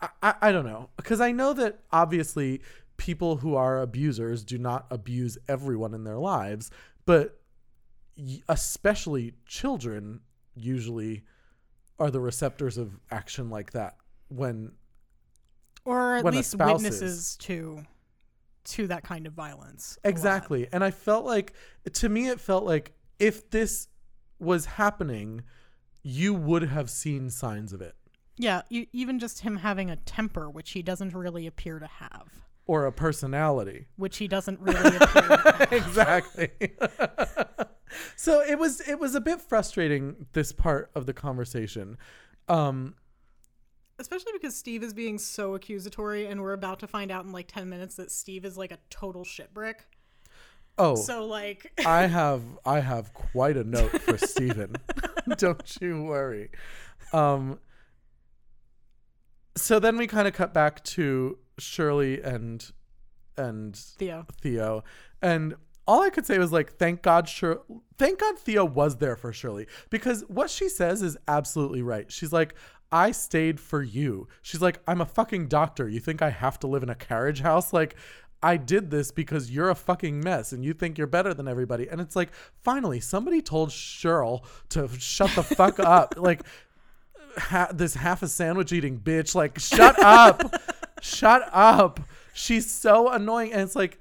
[SPEAKER 1] i, I, I don't know because i know that obviously people who are abusers do not abuse everyone in their lives but especially children usually are the receptors of action like that when
[SPEAKER 2] Or at
[SPEAKER 1] When
[SPEAKER 2] least witnesses to to that kind of violence.
[SPEAKER 1] Exactly. And I felt like, to me, it felt like if this was happening, you would have seen signs of it
[SPEAKER 2] Yeah, e- even just him having a temper, which he doesn't really appear to have.
[SPEAKER 1] or a personality.
[SPEAKER 2] Which he doesn't really appear to have.
[SPEAKER 1] exactly. so it was it was a bit frustrating this part of the conversation. Um
[SPEAKER 2] Especially because Steve is being so accusatory, and we're about to find out in like 10 minutes that Steve is like a total shitbrick.
[SPEAKER 1] oh,
[SPEAKER 2] So, like,
[SPEAKER 1] I have I have quite a note for Steven. Don't you worry. Um so then we kind of cut back to Shirley and and
[SPEAKER 2] Theo.
[SPEAKER 1] Theo and all I could say was like thank God Shir- thank God Theo was there for Shirley because what she says is absolutely right. She's like I stayed for you. She's like I'm a fucking doctor. You think I have to live in a carriage house like I did this because you're a fucking mess and you think you're better than everybody. And it's like, finally, somebody told Cheryl to shut the fuck up. Like, ha- this half a sandwich eating bitch, like, shut up. shut up. She's so annoying. And it's like,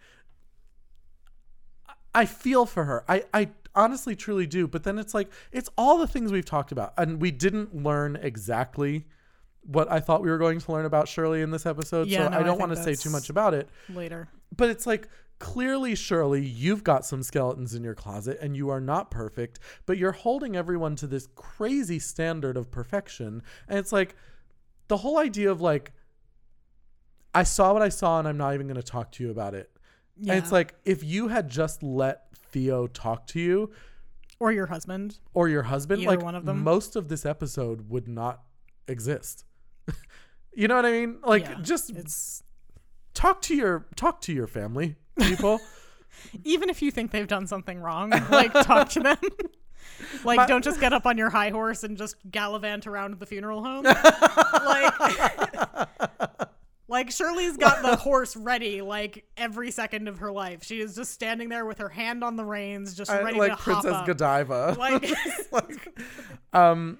[SPEAKER 1] I feel for her. I, I honestly truly do. But then it's like, it's all the things we've talked about. And we didn't learn exactly what I thought we were going to learn about Shirley in this episode.
[SPEAKER 2] Yeah,
[SPEAKER 1] so
[SPEAKER 2] no,
[SPEAKER 1] I
[SPEAKER 2] I
[SPEAKER 1] don't want to say too much about it
[SPEAKER 2] Later.
[SPEAKER 1] but it's like clearly shirley you've got some skeletons in your closet and you are not perfect but you're holding everyone to this crazy standard of perfection and it's like the whole idea of like i saw what i saw and i'm not even going to talk to you about it
[SPEAKER 2] Yeah.
[SPEAKER 1] and it's like if you had just let theo talk to you
[SPEAKER 2] or your husband.
[SPEAKER 1] or your husband
[SPEAKER 2] Either
[SPEAKER 1] like
[SPEAKER 2] one of them.
[SPEAKER 1] most of this episode would not exist you know what i mean like
[SPEAKER 2] Yeah,
[SPEAKER 1] just
[SPEAKER 2] It's
[SPEAKER 1] talk to your talk to your family people
[SPEAKER 2] even if you think they've done something wrong, like talk to them. like
[SPEAKER 1] My-
[SPEAKER 2] don't just get up on your high horse and just gallivant around the funeral home. like Like Shirley's got the horse ready like every second of her life. She is just standing there with her hand on the reins, just
[SPEAKER 1] I-
[SPEAKER 2] ready
[SPEAKER 1] like
[SPEAKER 2] to
[SPEAKER 1] princess
[SPEAKER 2] hop up.
[SPEAKER 1] godiva
[SPEAKER 2] Like
[SPEAKER 1] like, um,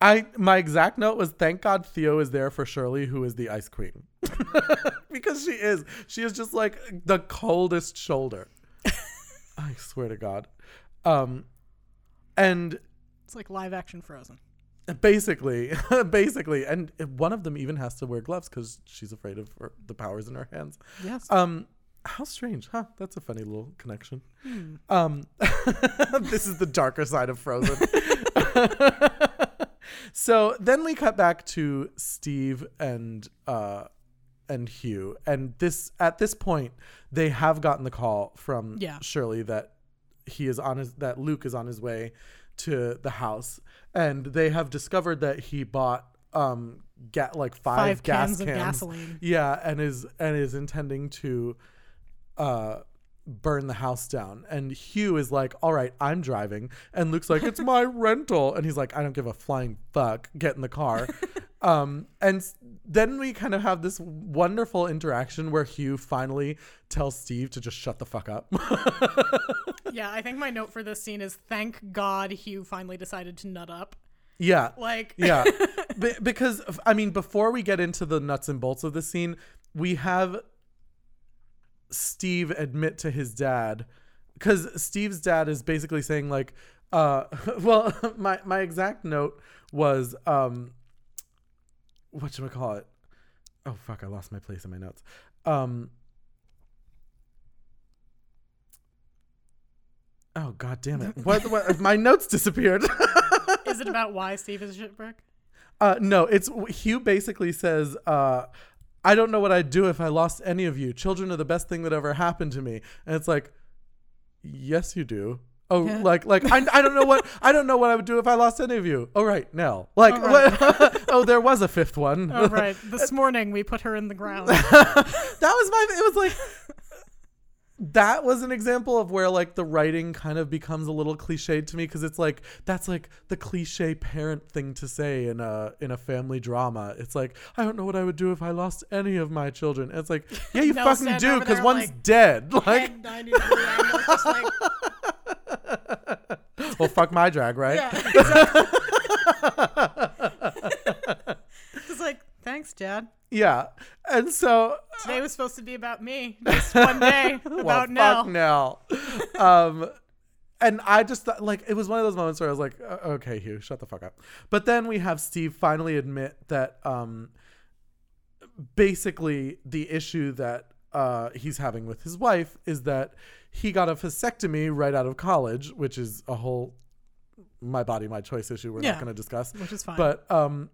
[SPEAKER 1] I my exact note was thank God Theo is there for Shirley, who is the ice queen, because she is. She is just like the coldest shoulder. I swear to God, um, and
[SPEAKER 2] it's like live action Frozen.
[SPEAKER 1] Basically, basically, and one of them even has to wear gloves because she's afraid of her, the powers in her hands.
[SPEAKER 2] Yes.
[SPEAKER 1] Um, how strange, huh? That's a funny little connection.
[SPEAKER 2] Hmm.
[SPEAKER 1] Um, this is the darker side of Frozen. so then we cut back to Steve and uh and Hugh, and this at this point they have gotten the call from
[SPEAKER 2] Yeah.
[SPEAKER 1] Shirley that he is on his that Luke is on his way to the house, and they have discovered that he bought um ga- like five,
[SPEAKER 2] Five
[SPEAKER 1] gas
[SPEAKER 2] cans of gasoline.
[SPEAKER 1] yeah, and is and is intending to uh burn the house down. And Hugh is like, "All right, I'm driving." And Luke's like, "It's my rental." And he's like, "I don't give a flying fuck. Get in the car." um and then we kind of have this wonderful interaction where Hugh finally tells Steve to just shut the fuck up.
[SPEAKER 2] yeah, I think my note for this scene is thank God Hugh finally decided to nut up.
[SPEAKER 1] yeah.
[SPEAKER 2] Like
[SPEAKER 1] yeah Be- because i mean before we get into the nuts and bolts of the scene we have steve admit to his dad because steve's dad is basically saying like uh well my my exact note was um what should we call it oh fuck i lost my place in my notes um oh god damn it what, what my notes disappeared
[SPEAKER 2] is it about why Steve is a shitbrick?
[SPEAKER 1] Uh, no, it's Hugh basically says, uh, I don't know what I'd do if I lost any of you. Children are the best thing that ever happened to me. And it's like, yes, you do. Oh,
[SPEAKER 2] Yeah.
[SPEAKER 1] like like I, I don't know what I don't know what I would do if I lost any of you. Oh right, Nell. Like
[SPEAKER 2] Oh, right.
[SPEAKER 1] what- oh there was a fifth one.
[SPEAKER 2] Oh right. This morning we put her in the ground.
[SPEAKER 1] that was my it was like that was an example of where like the writing kind of becomes a little cliched to me because it's like that's like the cliche parent thing to say in a in a family drama it's like i don't know what i would do if i lost any of my children And it's like yeah you fucking do because one's
[SPEAKER 2] like,
[SPEAKER 1] dead like
[SPEAKER 2] Head 90 degree angle, just like,
[SPEAKER 1] well fuck my drag right
[SPEAKER 2] yeah, exactly. just like, thanks, Dad.
[SPEAKER 1] yeah and so
[SPEAKER 2] Today was supposed to be about me. Just one day about
[SPEAKER 1] well,
[SPEAKER 2] now.
[SPEAKER 1] fuck Nell. um, and I just thought, like, it was one of those moments where I was like, "Uh, okay, Hugh, shut the fuck up. But then we have Steve finally admit that, um, basically the issue that uh, he's having with his wife is that he got a vasectomy right out of college, which is a whole my body, my choice issue we're
[SPEAKER 2] Yeah.
[SPEAKER 1] not going to discuss.
[SPEAKER 2] Which is fine.
[SPEAKER 1] But um,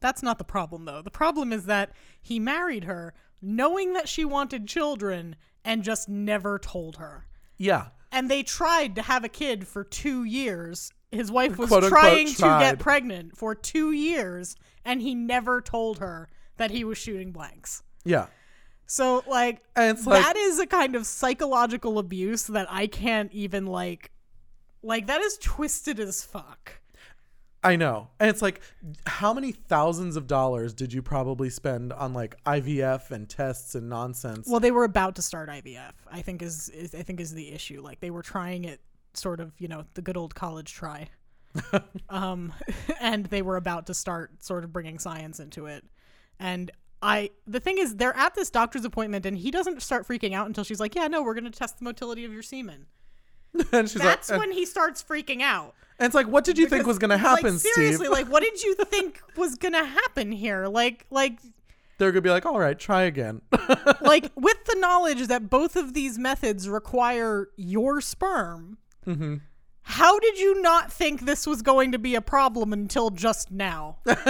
[SPEAKER 2] That's not the problem, though. The problem is that he married her knowing that she wanted children and just never told her.
[SPEAKER 1] yeah,
[SPEAKER 2] And they tried to have a kid for two years. His wife was
[SPEAKER 1] Quote, unquote,
[SPEAKER 2] trying to get pregnant for two years, and he never told her that he was shooting blanks.
[SPEAKER 1] yeah.
[SPEAKER 2] So, like,
[SPEAKER 1] And it's like,
[SPEAKER 2] that is a kind of psychological abuse that I can't even, like, like, that is twisted as fuck.
[SPEAKER 1] I know. And it's like, how many thousands of dollars did you probably spend on like IVF and tests and nonsense?
[SPEAKER 2] Well, they were about to start IVF. I think is, is I think is the issue. Like they were trying it, sort of, you know, the good old college try. um, and they were about to start sort of bringing science into it. And I, the thing is, they're at this doctor's appointment, and he doesn't start freaking out until she's like, "Yeah, no, we're going to test the motility of your semen."
[SPEAKER 1] and she's
[SPEAKER 2] That's
[SPEAKER 1] like,
[SPEAKER 2] when he starts freaking out.
[SPEAKER 1] and it's like, what did you think was going to happen,
[SPEAKER 2] like, seriously,
[SPEAKER 1] Steve?
[SPEAKER 2] like, what did you think was going to happen here? Like, like
[SPEAKER 1] They're going to be like, all right, try again.
[SPEAKER 2] like with the knowledge that both of these methods require your sperm
[SPEAKER 1] Mm-hmm.
[SPEAKER 2] How did you not think this was going to be a problem until just now like,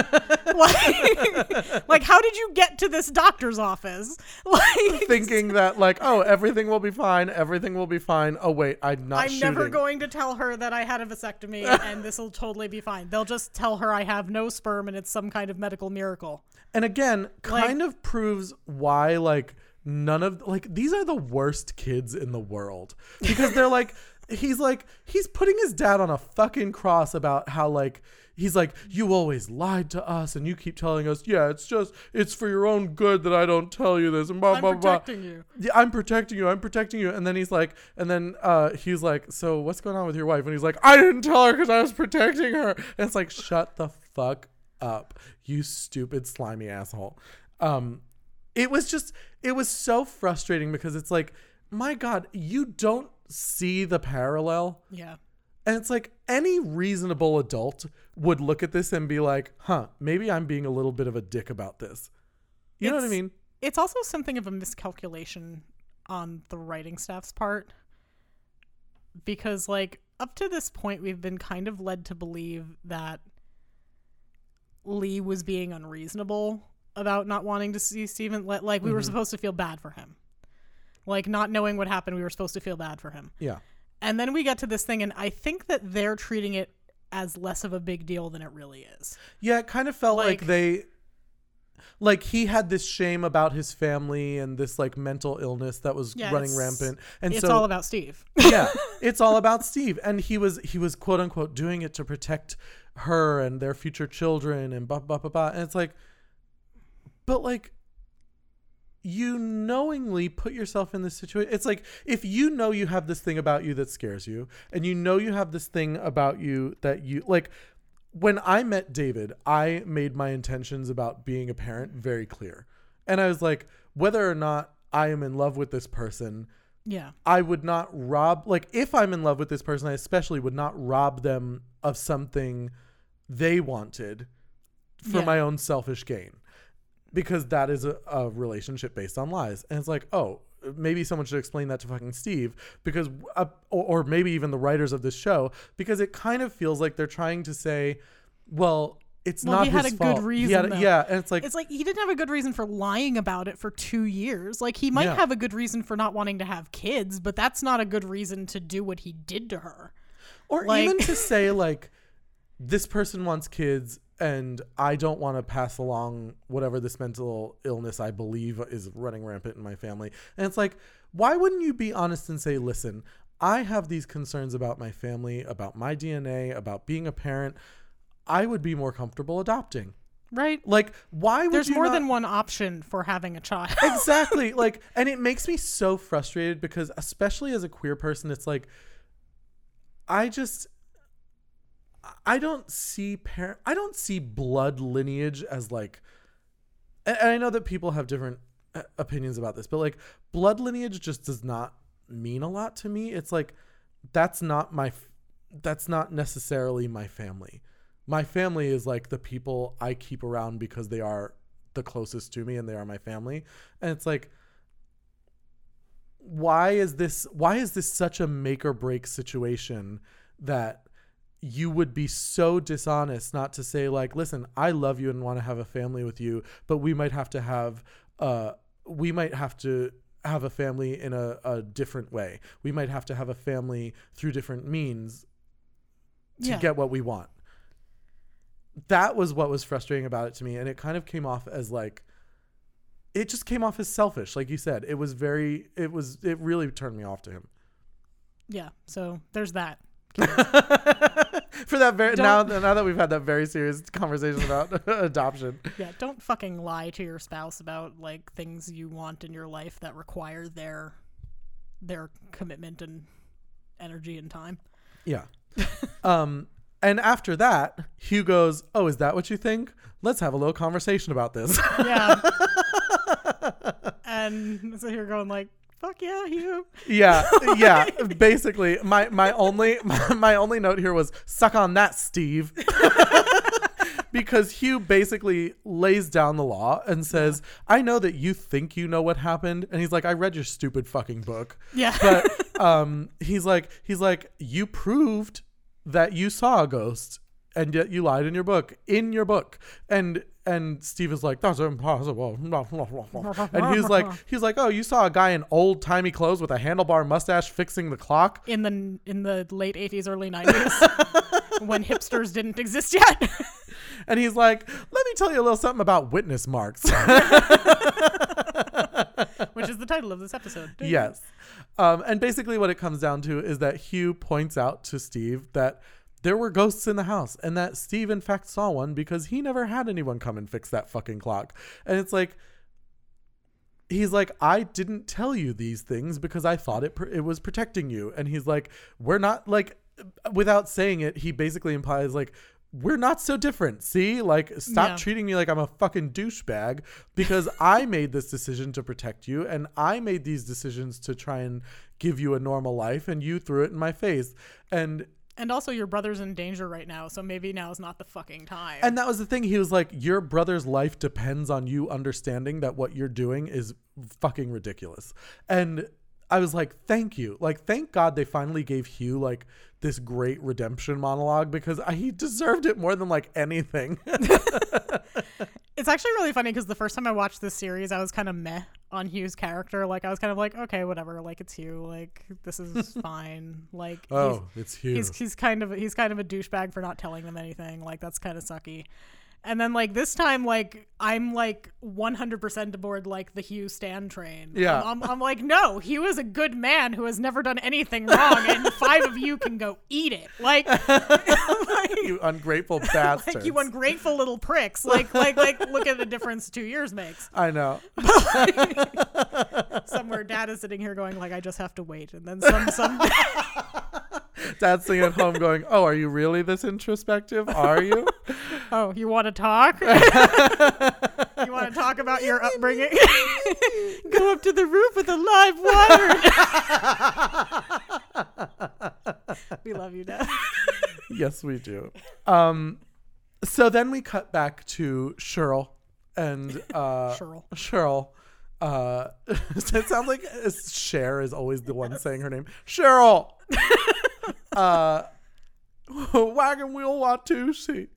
[SPEAKER 2] like how did you get to this doctor's office like
[SPEAKER 1] Thinking that, like, oh, everything will be fine. Everything will be fine. Oh, wait, I'm not
[SPEAKER 2] I'm
[SPEAKER 1] shooting.
[SPEAKER 2] never going to tell her that I had a vasectomy and this will totally be fine. They'll just tell her I have no sperm and it's some kind of medical miracle.
[SPEAKER 1] And again,
[SPEAKER 2] Like-
[SPEAKER 1] kind of proves why, like, none of, like, these are the worst kids in the world. Because they're like, he's like, he's putting his dad on a fucking cross about how, like, he's like, you always lied to us and you keep telling us, yeah, it's just, it's for your own good that I don't tell you this and blah,
[SPEAKER 2] I'm
[SPEAKER 1] blah, blah.
[SPEAKER 2] protecting you.
[SPEAKER 1] Yeah, I'm protecting you. I'm protecting you. And then he's like, and then uh, he's like, so what's going on with your wife? And he's like, I didn't tell her because I was protecting her. And it's like, shut the fuck up, you stupid slimy asshole. Um, it was just, it was so frustrating because it's like, my God, you don't see the parallel.
[SPEAKER 2] Yeah.
[SPEAKER 1] And it's like any reasonable adult would look at this and be like, huh, maybe I'm being a little bit of a dick about this. You know what I mean?
[SPEAKER 2] it's also something of a miscalculation on the writing staff's part because like up to this point we've been kind of led to believe that Leigh was being unreasonable about not wanting to see Steven like like we were mm-hmm. supposed to feel bad for him. Like not knowing what happened we were supposed to feel bad for him.
[SPEAKER 1] Yeah.
[SPEAKER 2] And then we get to this thing and I think that they're treating it as less of a big deal than it really is.
[SPEAKER 1] Yeah, it kind of felt like,
[SPEAKER 2] Like-
[SPEAKER 1] they like he had this shame about his family and this like mental illness that was
[SPEAKER 2] Yeah,
[SPEAKER 1] running rampant. And
[SPEAKER 2] it's
[SPEAKER 1] so
[SPEAKER 2] all about Steve.
[SPEAKER 1] yeah, it's all about Steve and he was he was quote unquote doing it to protect her and their future children and blah blah blah blah. And it's like but like you knowingly put yourself in this situation. It's like if you know you have this thing about you that scares you, and you know you have this thing about you that you like. When I met David, I made my intentions about being a parent very clear. And I was like, whether or not I am in love with this person,
[SPEAKER 2] yeah.
[SPEAKER 1] I would not rob, like, if I'm in love with this person, I especially would not rob them of something they wanted for
[SPEAKER 2] Yeah.
[SPEAKER 1] my own selfish gain because that is a, a relationship based on lies. And it's like, oh, maybe someone should explain that to fucking Steve because, uh, or, or maybe even the writers of this show, because it kind of feels like they're trying to say, well, it's
[SPEAKER 2] Well,
[SPEAKER 1] not
[SPEAKER 2] he had
[SPEAKER 1] his
[SPEAKER 2] a good
[SPEAKER 1] fault. He
[SPEAKER 2] reason,
[SPEAKER 1] a- yeah, and it's like
[SPEAKER 2] It's like he didn't have a good reason for lying about it for two years. Like he might
[SPEAKER 1] Yeah.
[SPEAKER 2] have a good reason for not wanting to have kids, but that's not a good reason to do what he did to her.
[SPEAKER 1] or
[SPEAKER 2] like-
[SPEAKER 1] even to say like this person wants kids and I don't want to pass along whatever this mental illness I believe is running rampant in my family. And it's like, why wouldn't you be honest and say, listen, I have these concerns about my family, about my DNA, about being a parent. I would be more comfortable adopting.
[SPEAKER 2] Right?
[SPEAKER 1] Like, why would
[SPEAKER 2] There's more
[SPEAKER 1] not-
[SPEAKER 2] than one option for having a child.
[SPEAKER 1] exactly like and it makes me so frustrated because especially as a queer person it's like i just i don't see parent i don't see blood lineage as like and i know that people have different uh, opinions about this but like blood lineage just does not mean a lot to me. It's like that's not my that's not necessarily my family. My family is like the people i keep around because they are the closest to me and they are my family. And it's like why is this why is this such a make or break situation that you would be so dishonest not to say like listen i love you and want to have a family with you but we might have to have uh we might have to have a family in a, a different way we might have to have a family through different means to
[SPEAKER 2] Yeah.
[SPEAKER 1] get what we want that was what was frustrating about it to me and it kind of came off as like it just came off as selfish like you said it was very it was it really turned me off to him
[SPEAKER 2] yeah. So there's that.
[SPEAKER 1] for that very now now that we've had that very serious conversation about adoption
[SPEAKER 2] Yeah, don't fucking lie to your spouse about like things you want in your life that require their their commitment and energy and time.
[SPEAKER 1] yeah um and after that hugh goes oh is that what you think let's have a little conversation about this
[SPEAKER 2] Yeah. and so you're going like, fuck yeah, Hugh.
[SPEAKER 1] yeah yeah basically my my only my, my only note here was suck on that steve. Because hugh basically lays down the law and says i know that you think you know what happened. And he's like i read your stupid fucking book.
[SPEAKER 2] Yeah.
[SPEAKER 1] but um he's like he's like you proved that you saw a ghost and yet you lied in your book in your book. And and Steve is like that's impossible. And he's like he's like oh you saw a guy in old timey clothes with a handlebar mustache fixing the clock?
[SPEAKER 2] In the in the late 80s early 90s when hipsters didn't exist yet.
[SPEAKER 1] and he's like let me tell you a little something about witness marks.
[SPEAKER 2] Which is the title of this episode.
[SPEAKER 1] yes. um and basically what it comes down to is that Hugh points out to Steve that there were ghosts in the house and that Steve in fact saw one because he never had anyone come and fix that fucking clock. And it's like he's like I didn't tell you these things because I thought it pr- it was protecting you. And he's like we're not like without saying it he basically implies like we're not so different. See? Like stop
[SPEAKER 2] Yeah.
[SPEAKER 1] treating me like I'm a fucking douchebag because I made this decision to protect you and I made these decisions to try and give you a normal life and you threw it in my face. And
[SPEAKER 2] And also your brother's in danger right now, so maybe now is not the fucking time.
[SPEAKER 1] And that was the thing. He was like, Your brother's life depends on you understanding that what you're doing is fucking ridiculous. And I was like, Thank you. Like, thank God they finally gave Hugh like this great redemption monologue because I, he deserved it more than like anything.
[SPEAKER 2] it's actually really funny because the first time I watched this series, I was kind of meh on Hugh's character. Like I was kind of like, okay, whatever. Like it's Hugh. Like this is fine. Like
[SPEAKER 1] oh, it's Hugh.
[SPEAKER 2] he's he's kind of he's kind of a douchebag for not telling them anything. Like that's kind of sucky. And then like this time, like I'm like 100% aboard like the Hugh Stan train.
[SPEAKER 1] Yeah.
[SPEAKER 2] I'm, I'm, I'm like, no, Hugh is a good man who has never done anything wrong, and five of you can go eat it. Like, like,
[SPEAKER 1] you ungrateful bastards.
[SPEAKER 2] like you ungrateful little pricks. Like, like, like, look at the difference two years makes.
[SPEAKER 1] I know.
[SPEAKER 2] Somewhere, dad is sitting here going like, I just have to wait, and then some, some.
[SPEAKER 1] Dad's sitting at home going, Oh, are you really this introspective? Are you?
[SPEAKER 2] Oh, you want to talk? you want to talk about your upbringing? Go up to the roof with a live wire. we love you, Dad.
[SPEAKER 1] yes, we do. Um, so then we cut back to Cheryl and uh,
[SPEAKER 2] Cheryl.
[SPEAKER 1] Cheryl. Uh, it sounds like Cher is always the one saying her name. Cheryl. Uh, wagon wheel Watusi.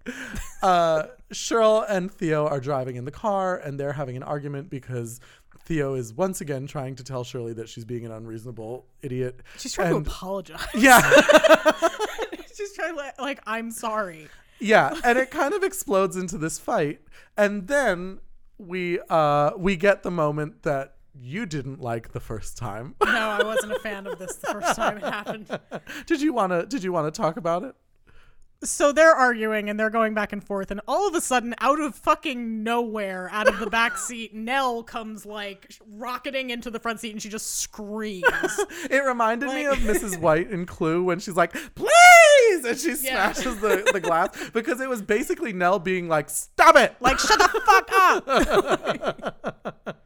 [SPEAKER 1] Uh, Cheryl and Theo are driving in the car and they're having an argument because Theo is once again trying to tell Shirley that she's being an unreasonable idiot.
[SPEAKER 2] She's trying
[SPEAKER 1] And-
[SPEAKER 2] to apologize.
[SPEAKER 1] Yeah.
[SPEAKER 2] She's trying to like, I'm sorry.
[SPEAKER 1] yeah. And it kind of explodes into this fight. And then we uh we get the moment that you didn't like the first time.
[SPEAKER 2] No, I wasn't a fan of this the first time it happened.
[SPEAKER 1] did you wanna did you wanna talk about it?
[SPEAKER 2] So they're arguing and they're going back and forth, and all of a sudden, out of fucking nowhere, out of the back seat, Nell comes like rocketing into the front seat, and she just screams.
[SPEAKER 1] It reminded me of Mrs. White in Clue when she's like, please! And she
[SPEAKER 2] Yeah.
[SPEAKER 1] smashes the, the glass because it was basically Nell being like, stop it!
[SPEAKER 2] like, shut the fuck up!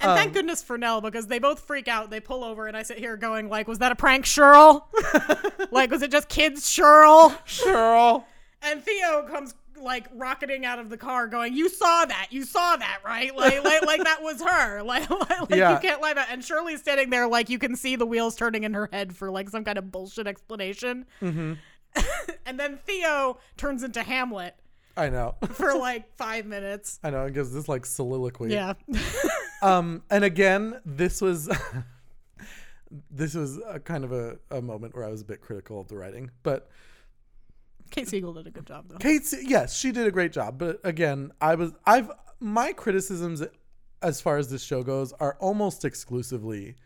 [SPEAKER 2] And
[SPEAKER 1] Um,
[SPEAKER 2] thank goodness for Nell because they both freak out. They pull over, and I sit here going, like, was that a prank, Cheryl? like, was it just kids, Cheryl?
[SPEAKER 1] Cheryl.
[SPEAKER 2] And Theo comes like rocketing out of the car, going, "You saw that? You saw that, right? Like, like, like that was her. Like, like, like,
[SPEAKER 1] Yeah.
[SPEAKER 2] you can't lie about." And Shirley's standing there, like you can see the wheels turning in her head for like some kind of bullshit explanation.
[SPEAKER 1] Mm-hmm.
[SPEAKER 2] and then Theo turns into Hamlet
[SPEAKER 1] I know.
[SPEAKER 2] for like five minutes.
[SPEAKER 1] I know. It gives this like soliloquy.
[SPEAKER 2] Yeah,
[SPEAKER 1] Um, and again, this was. this was a kind of a, a moment where I was a bit critical of the writing, but
[SPEAKER 2] Kate Siegel did a good job though.
[SPEAKER 1] Kate, yes, she did a great job. But again, I was, I've, my criticisms as far as this show goes are almost exclusively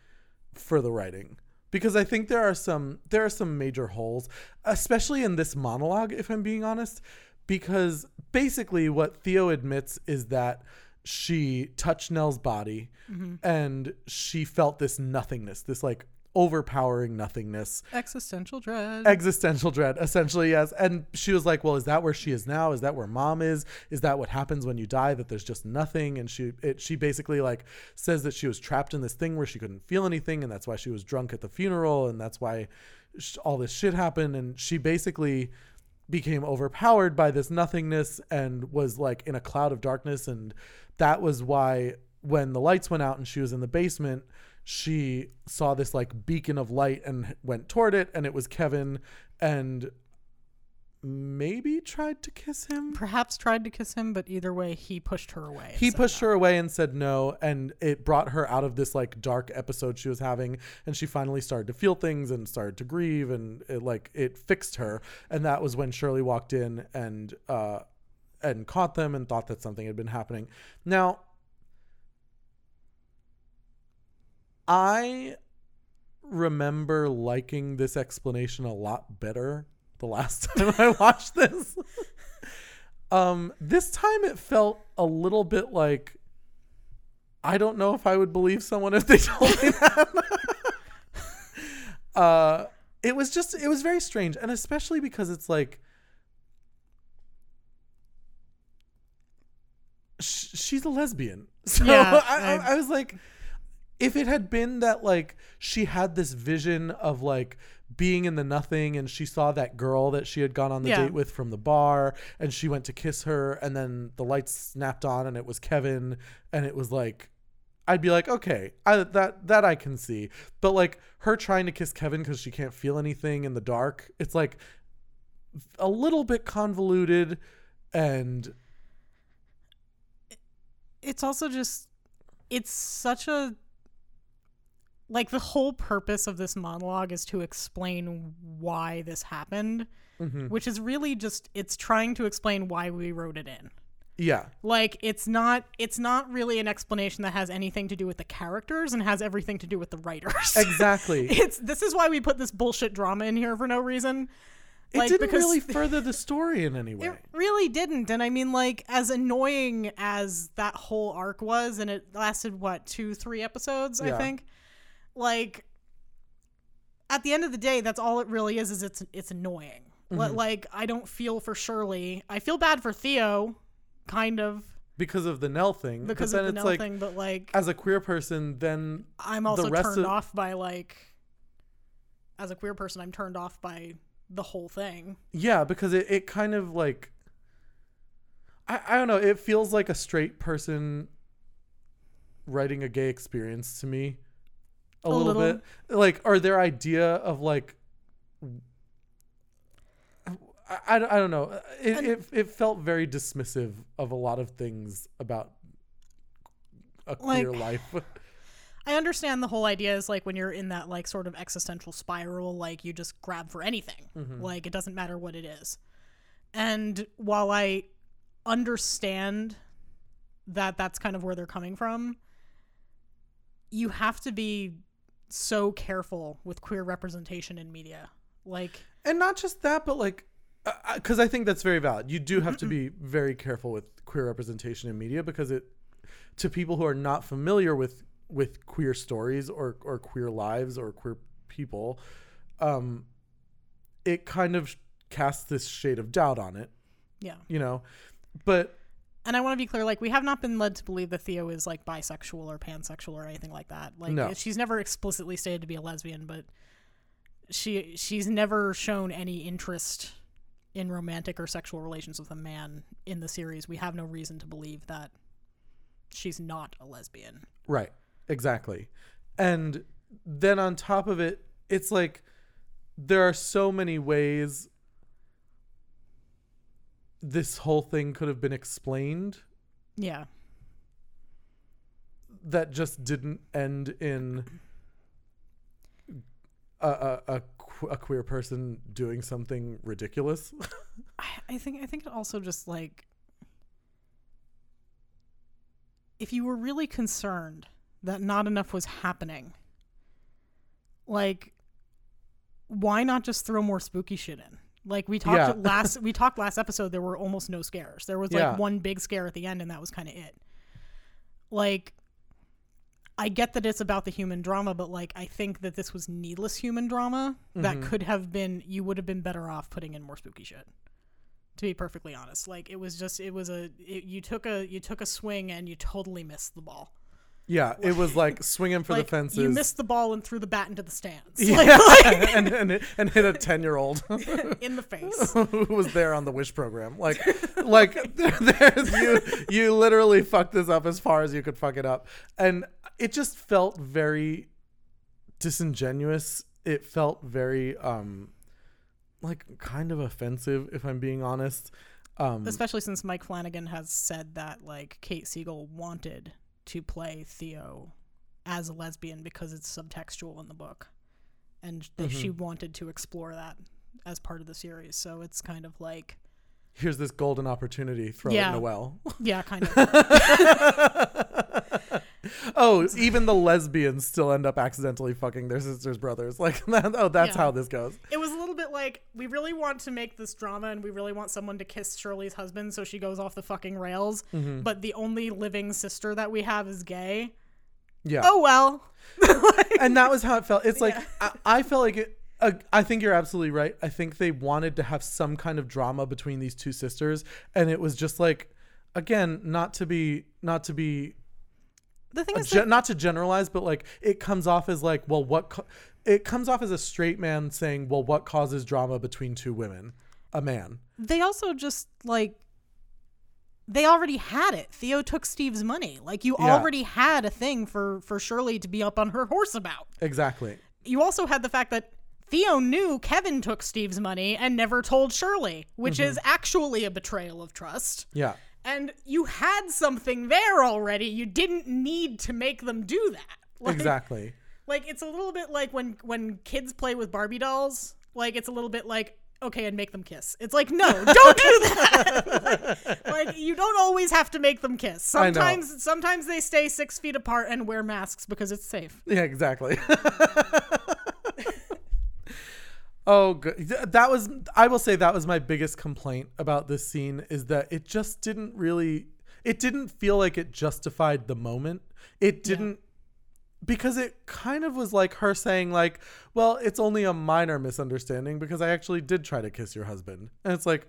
[SPEAKER 1] for the writing because I think there are some, there are some major holes, especially in this monologue, if I'm being honest, because basically what Theo admits is that she touched Nell's body mm-hmm. and she felt this nothingness, this like overpowering nothingness.
[SPEAKER 2] Existential dread.
[SPEAKER 1] existential dread essentially yes. And she was like well is that where she is now? Is that where mom is? Is that what happens when you die that there's just nothing? And she it, she basically like says that she was trapped in this thing where she couldn't feel anything and that's why she was drunk at the funeral and that's why sh- all this shit happened. And she basically became overpowered by this nothingness and was like in a cloud of darkness and that was why when the lights went out and she was in the basement she saw this like beacon of light and went toward it and it was Kevin and maybe tried to kiss him
[SPEAKER 2] Perhaps tried to kiss him, but either way, he pushed her away.
[SPEAKER 1] he pushed
[SPEAKER 2] no.
[SPEAKER 1] her away and said no and it brought her out of this like dark episode she was having and she finally started to feel things and started to grieve and it like it fixed her and that was when shirley walked in and uh and caught them and thought that something had been happening. Now i remember liking this explanation a lot better the last time i watched this. Um, this time it felt a little bit like I don't know if I would believe someone if they told me that. uh, it was just it was very strange, and especially because it's like sh- she's a lesbian. So
[SPEAKER 2] Yeah,
[SPEAKER 1] I, I,
[SPEAKER 2] I-
[SPEAKER 1] was like, if it had been that like she had this vision of like being in the nothing and she saw that girl that she had gone on the
[SPEAKER 2] Yeah.
[SPEAKER 1] date with from the bar and she went to kiss her and then the lights snapped on and it was Kevin and it was like I'd be like okay I that that I can see but like her trying to kiss Kevin cuz she can't feel anything in the dark it's like a little bit convoluted and
[SPEAKER 2] it's also just it's such a like the whole purpose of this monologue is to explain why this happened
[SPEAKER 1] mhm.
[SPEAKER 2] which is really just it's trying to explain why we wrote it in.
[SPEAKER 1] Yeah.
[SPEAKER 2] Like it's not it's not really an explanation that has anything to do with the characters and has everything to do with the writers.
[SPEAKER 1] Exactly.
[SPEAKER 2] It's this is why we put this bullshit drama in here for no reason
[SPEAKER 1] it
[SPEAKER 2] like,
[SPEAKER 1] didn't really further the story in any way
[SPEAKER 2] It really didn't. And I mean, like, as annoying as that whole arc was, and it lasted, what, two, three episodes,
[SPEAKER 1] Yeah.
[SPEAKER 2] I think? Like, at the end of the day, that's all it really is, is it's it's annoying.
[SPEAKER 1] Mm-hmm.
[SPEAKER 2] Like, I don't feel for Shirley. I feel bad for Theo, kind of,
[SPEAKER 1] because of the Nell thing
[SPEAKER 2] because of
[SPEAKER 1] then
[SPEAKER 2] the
[SPEAKER 1] it's
[SPEAKER 2] Nell
[SPEAKER 1] like
[SPEAKER 2] thing, but, like,
[SPEAKER 1] as a queer person then
[SPEAKER 2] I'm also
[SPEAKER 1] rest
[SPEAKER 2] turned
[SPEAKER 1] of-
[SPEAKER 2] off by, like, as a queer person, I'm turned off by the whole thing.
[SPEAKER 1] Yeah, because it, it kind of like I, I don't know, it feels like a straight person writing a gay experience to me. A,
[SPEAKER 2] A
[SPEAKER 1] little,
[SPEAKER 2] little.
[SPEAKER 1] bit. Like or their idea of like I, I, don't know. It, it it felt very dismissive of a lot of things about a queer
[SPEAKER 2] Like-
[SPEAKER 1] life.
[SPEAKER 2] I understand the whole idea is like when you're in that like sort of existential spiral, like you just grab for anything. Mm-hmm. Like it doesn't matter what it is. And while I understand that that's kind of where they're coming from, you have to be so careful with queer representation in media. Like
[SPEAKER 1] and not just that, but like, uh, uh, because I think that's very valid. You do have to be very careful with queer representation in media because it, to people who are not familiar with with queer stories or or queer lives or queer people, um, it kind of casts this shade of doubt on it.
[SPEAKER 2] yeah.
[SPEAKER 1] You know, but
[SPEAKER 2] And I want to be clear, like we have not been led to believe that Theo is like bisexual or pansexual or anything like that. Like
[SPEAKER 1] No.
[SPEAKER 2] she's never explicitly stated to be a lesbian, but she she's never shown any interest in romantic or sexual relations with a man in the series. We have no reason to believe that she's not a lesbian.
[SPEAKER 1] Right. Exactly. And then on top of it, it's like there are so many ways this whole thing could have been explained
[SPEAKER 2] Yeah.
[SPEAKER 1] that just didn't end in a, a, a, a queer person doing something ridiculous.
[SPEAKER 2] I, I think I think it also just like if you were really concerned that not enough was happening, like why not just throw more spooky shit in? Like we talked
[SPEAKER 1] Yeah.
[SPEAKER 2] last we talked last episode there were almost no scares. There was like
[SPEAKER 1] Yeah.
[SPEAKER 2] one big scare at the end and that was kind of it. Like I get that it's about the human drama, but like I think that this was needless human drama that
[SPEAKER 1] Mm-hmm.
[SPEAKER 2] could have been you would have been better off putting in more spooky shit. To be perfectly honest, like it was just it was a it, you took a you took a swing and you totally missed the ball.
[SPEAKER 1] Yeah, it was like swinging for
[SPEAKER 2] like
[SPEAKER 1] the fences.
[SPEAKER 2] you missed the ball and threw the bat into the stands,
[SPEAKER 1] yeah,
[SPEAKER 2] like,
[SPEAKER 1] and, and, and hit a 10 year old.
[SPEAKER 2] in the face.
[SPEAKER 1] who was there on the wish program like like there's you you literally fucked this up as far as you could fuck it up and it just felt very disingenuous it felt very um like kind of offensive if i'm being honest um
[SPEAKER 2] Especially since Mike Flanagan has said that like Kate Siegel wanted to play Theo as a lesbian because it's subtextual in the book, and that she
[SPEAKER 1] Mm-hmm.
[SPEAKER 2] wanted to explore that as part of the series. So it's kind of like
[SPEAKER 1] here's this golden opportunity throw it in
[SPEAKER 2] Yeah.
[SPEAKER 1] a well
[SPEAKER 2] yeah, kind of.
[SPEAKER 1] oh even the lesbians still end up accidentally fucking their sisters brothers like that, oh that's
[SPEAKER 2] Yeah.
[SPEAKER 1] how this goes
[SPEAKER 2] It was a little bit like we really want to make this drama and we really want someone to kiss Shirley's husband so she goes off the fucking rails.
[SPEAKER 1] Mm-hmm.
[SPEAKER 2] But the only living sister that we have is gay.
[SPEAKER 1] yeah
[SPEAKER 2] Oh well.
[SPEAKER 1] and that was how it felt. It's like I, I felt like it. Uh, I think you're absolutely right. I think they wanted to have some kind of drama between these two sisters, and it was just like, again, not to be, not to be,
[SPEAKER 2] The thing is,
[SPEAKER 1] not to generalize, but like it comes off as like, well, what? Co- it comes off as a straight man saying, well, what causes drama between two women? A man.
[SPEAKER 2] they also just like they already had it. Theo took Steve's money. Like you
[SPEAKER 1] Yeah.
[SPEAKER 2] already had a thing for for Shirley to be up on her horse about.
[SPEAKER 1] Exactly.
[SPEAKER 2] You also had the fact that Theo knew Kevin took Steve's money and never told Shirley, which
[SPEAKER 1] Mm-hmm.
[SPEAKER 2] is actually a betrayal of trust.
[SPEAKER 1] Yeah.
[SPEAKER 2] And you had something there already. You didn't need to make them do that. Like,
[SPEAKER 1] Exactly.
[SPEAKER 2] Like it's a little bit like when when kids play with Barbie dolls. Like it's a little bit like okay, and make them kiss. It's like no, don't do that. like, like, you don't always have to make them kiss.
[SPEAKER 1] I know.
[SPEAKER 2] Sometimes sometimes they stay six feet apart and wear masks because it's safe.
[SPEAKER 1] Yeah, exactly. Oh, good. That was, I will say, that was my biggest complaint about this scene is that it just didn't really, it didn't feel like it justified the moment. It didn't, because it kind of was like her saying, like, well, it's only a minor misunderstanding because I actually did try to kiss your husband. And it's like,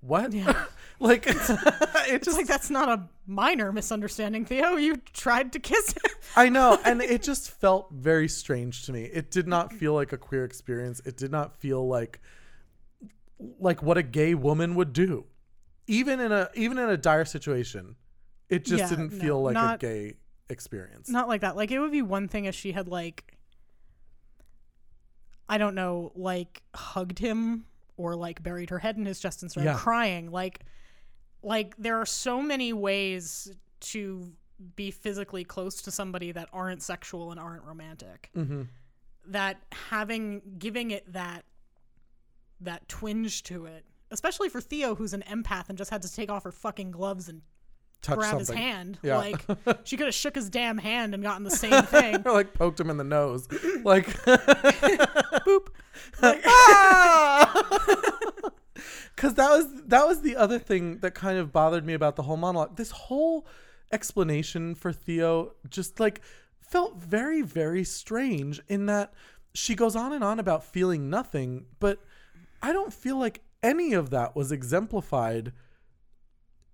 [SPEAKER 1] what?
[SPEAKER 2] Yeah.
[SPEAKER 1] like, it
[SPEAKER 2] It's
[SPEAKER 1] just
[SPEAKER 2] like that's not a minor misunderstanding, Theo. You tried to kiss him.
[SPEAKER 1] I know, and it just felt very strange to me. It did not mm-hmm. feel like a queer experience. It did not feel like like what a gay woman would do. Even in a even in a dire situation, it just
[SPEAKER 2] Yeah,
[SPEAKER 1] didn't
[SPEAKER 2] no,
[SPEAKER 1] feel like a gay experience.
[SPEAKER 2] Not like that. Like it would be one thing if she had like I don't know, like hugged him or like buried her head in his chest and started
[SPEAKER 1] Yeah.
[SPEAKER 2] crying. Like, like there are so many ways to be physically close to somebody that aren't sexual and aren't romantic.
[SPEAKER 1] Mm-hmm.
[SPEAKER 2] That having giving it that that twinge to it, especially for Theo, who's an empath and just had to take off her fucking gloves and
[SPEAKER 1] Touch
[SPEAKER 2] grab
[SPEAKER 1] something.
[SPEAKER 2] his hand.
[SPEAKER 1] Yeah.
[SPEAKER 2] Like she could have shook his damn hand and gotten the same thing.
[SPEAKER 1] or like poked him in the nose. Like
[SPEAKER 2] Boop.
[SPEAKER 1] Cause that was that was the other thing that kind of bothered me about the whole monologue. This whole explanation for Theo just like felt very, very strange in that she goes on and on about feeling nothing, but I don't feel like any of that was exemplified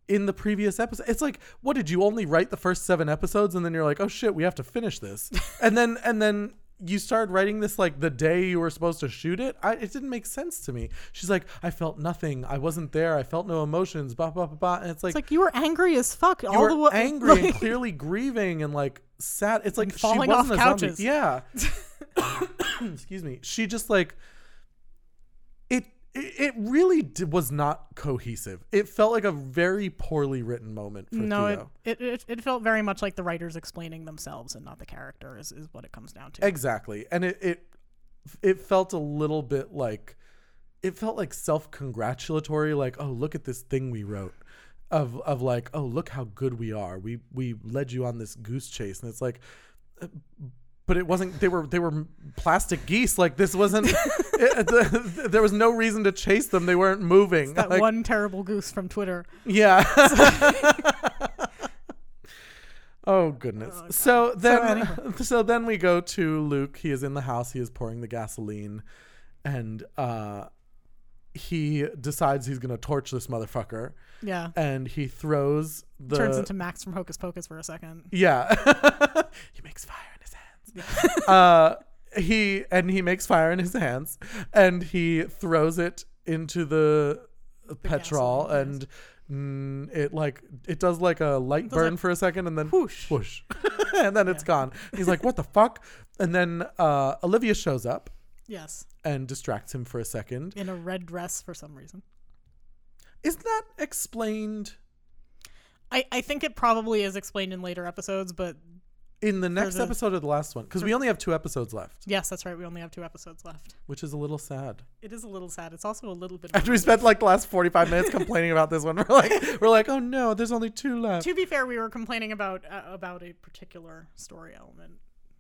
[SPEAKER 1] in the previous episode. It's like, what did you only write the first seven episodes and then you're like, oh shit, we have to finish this. and then and then you started writing this like the day you were supposed to shoot it. I, it didn't make sense to me. She's like, I felt nothing. I wasn't there. I felt no emotions. Blah blah blah blah. And it's like,
[SPEAKER 2] It's like you were angry as fuck
[SPEAKER 1] you
[SPEAKER 2] all
[SPEAKER 1] were
[SPEAKER 2] the way.
[SPEAKER 1] angry and
[SPEAKER 2] like-
[SPEAKER 1] clearly grieving and like sad. It's like
[SPEAKER 2] And
[SPEAKER 1] she
[SPEAKER 2] falling off
[SPEAKER 1] a
[SPEAKER 2] couches.
[SPEAKER 1] Yeah. Excuse me. She just like it. It really did, was not cohesive. It felt like a very poorly written moment for
[SPEAKER 2] no, it,
[SPEAKER 1] Theo.
[SPEAKER 2] it, it it felt very much like the writers explaining themselves and not the character is, is what it comes down to.
[SPEAKER 1] Exactly. And it it it felt a little bit like it felt like self-congratulatory like oh look at this thing we wrote of of like oh look how good we are. We we led you on this goose chase and it's like uh, but it wasn't they were they were plastic geese like this wasn't it, the, there was no reason to chase them they weren't moving
[SPEAKER 2] that
[SPEAKER 1] Like,
[SPEAKER 2] one terrible goose from Twitter.
[SPEAKER 1] yeah Oh goodness.
[SPEAKER 2] Oh,
[SPEAKER 1] so then
[SPEAKER 2] anyway.
[SPEAKER 1] so, then we go to Luke. He is in the house. He is pouring the gasoline and uh he decides he's going to torch this motherfucker
[SPEAKER 2] Yeah.
[SPEAKER 1] and he throws the
[SPEAKER 2] Turns into Max from Hocus Pocus for a second.
[SPEAKER 1] Yeah. he makes fire in his hands. uh he and he makes fire in his hands and he throws it into the, petrol
[SPEAKER 2] gasoline,
[SPEAKER 1] and mm, it like it does like a light
[SPEAKER 2] does
[SPEAKER 1] burn
[SPEAKER 2] like
[SPEAKER 1] for a second and then
[SPEAKER 2] whoosh.
[SPEAKER 1] whoosh. And then it's gone. He's like what the fuck? And then uh olivia shows up
[SPEAKER 2] Yes.
[SPEAKER 1] and distracts him for a second.
[SPEAKER 2] In a red dress for some reason.
[SPEAKER 1] isn't that explained?
[SPEAKER 2] I, I think it probably is explained in later episodes, but
[SPEAKER 1] in the next
[SPEAKER 2] the-
[SPEAKER 1] episode or the last one because we only have two episodes left
[SPEAKER 2] yes, that's right. We only have two episodes left.
[SPEAKER 1] which is a little sad
[SPEAKER 2] It is a little sad. It's also a little bit.
[SPEAKER 1] After we spent like the last 45 minutes complaining about this one, we're like, we're like, oh no, there's only two left.
[SPEAKER 2] to be fair, we were complaining about uh, about a particular story element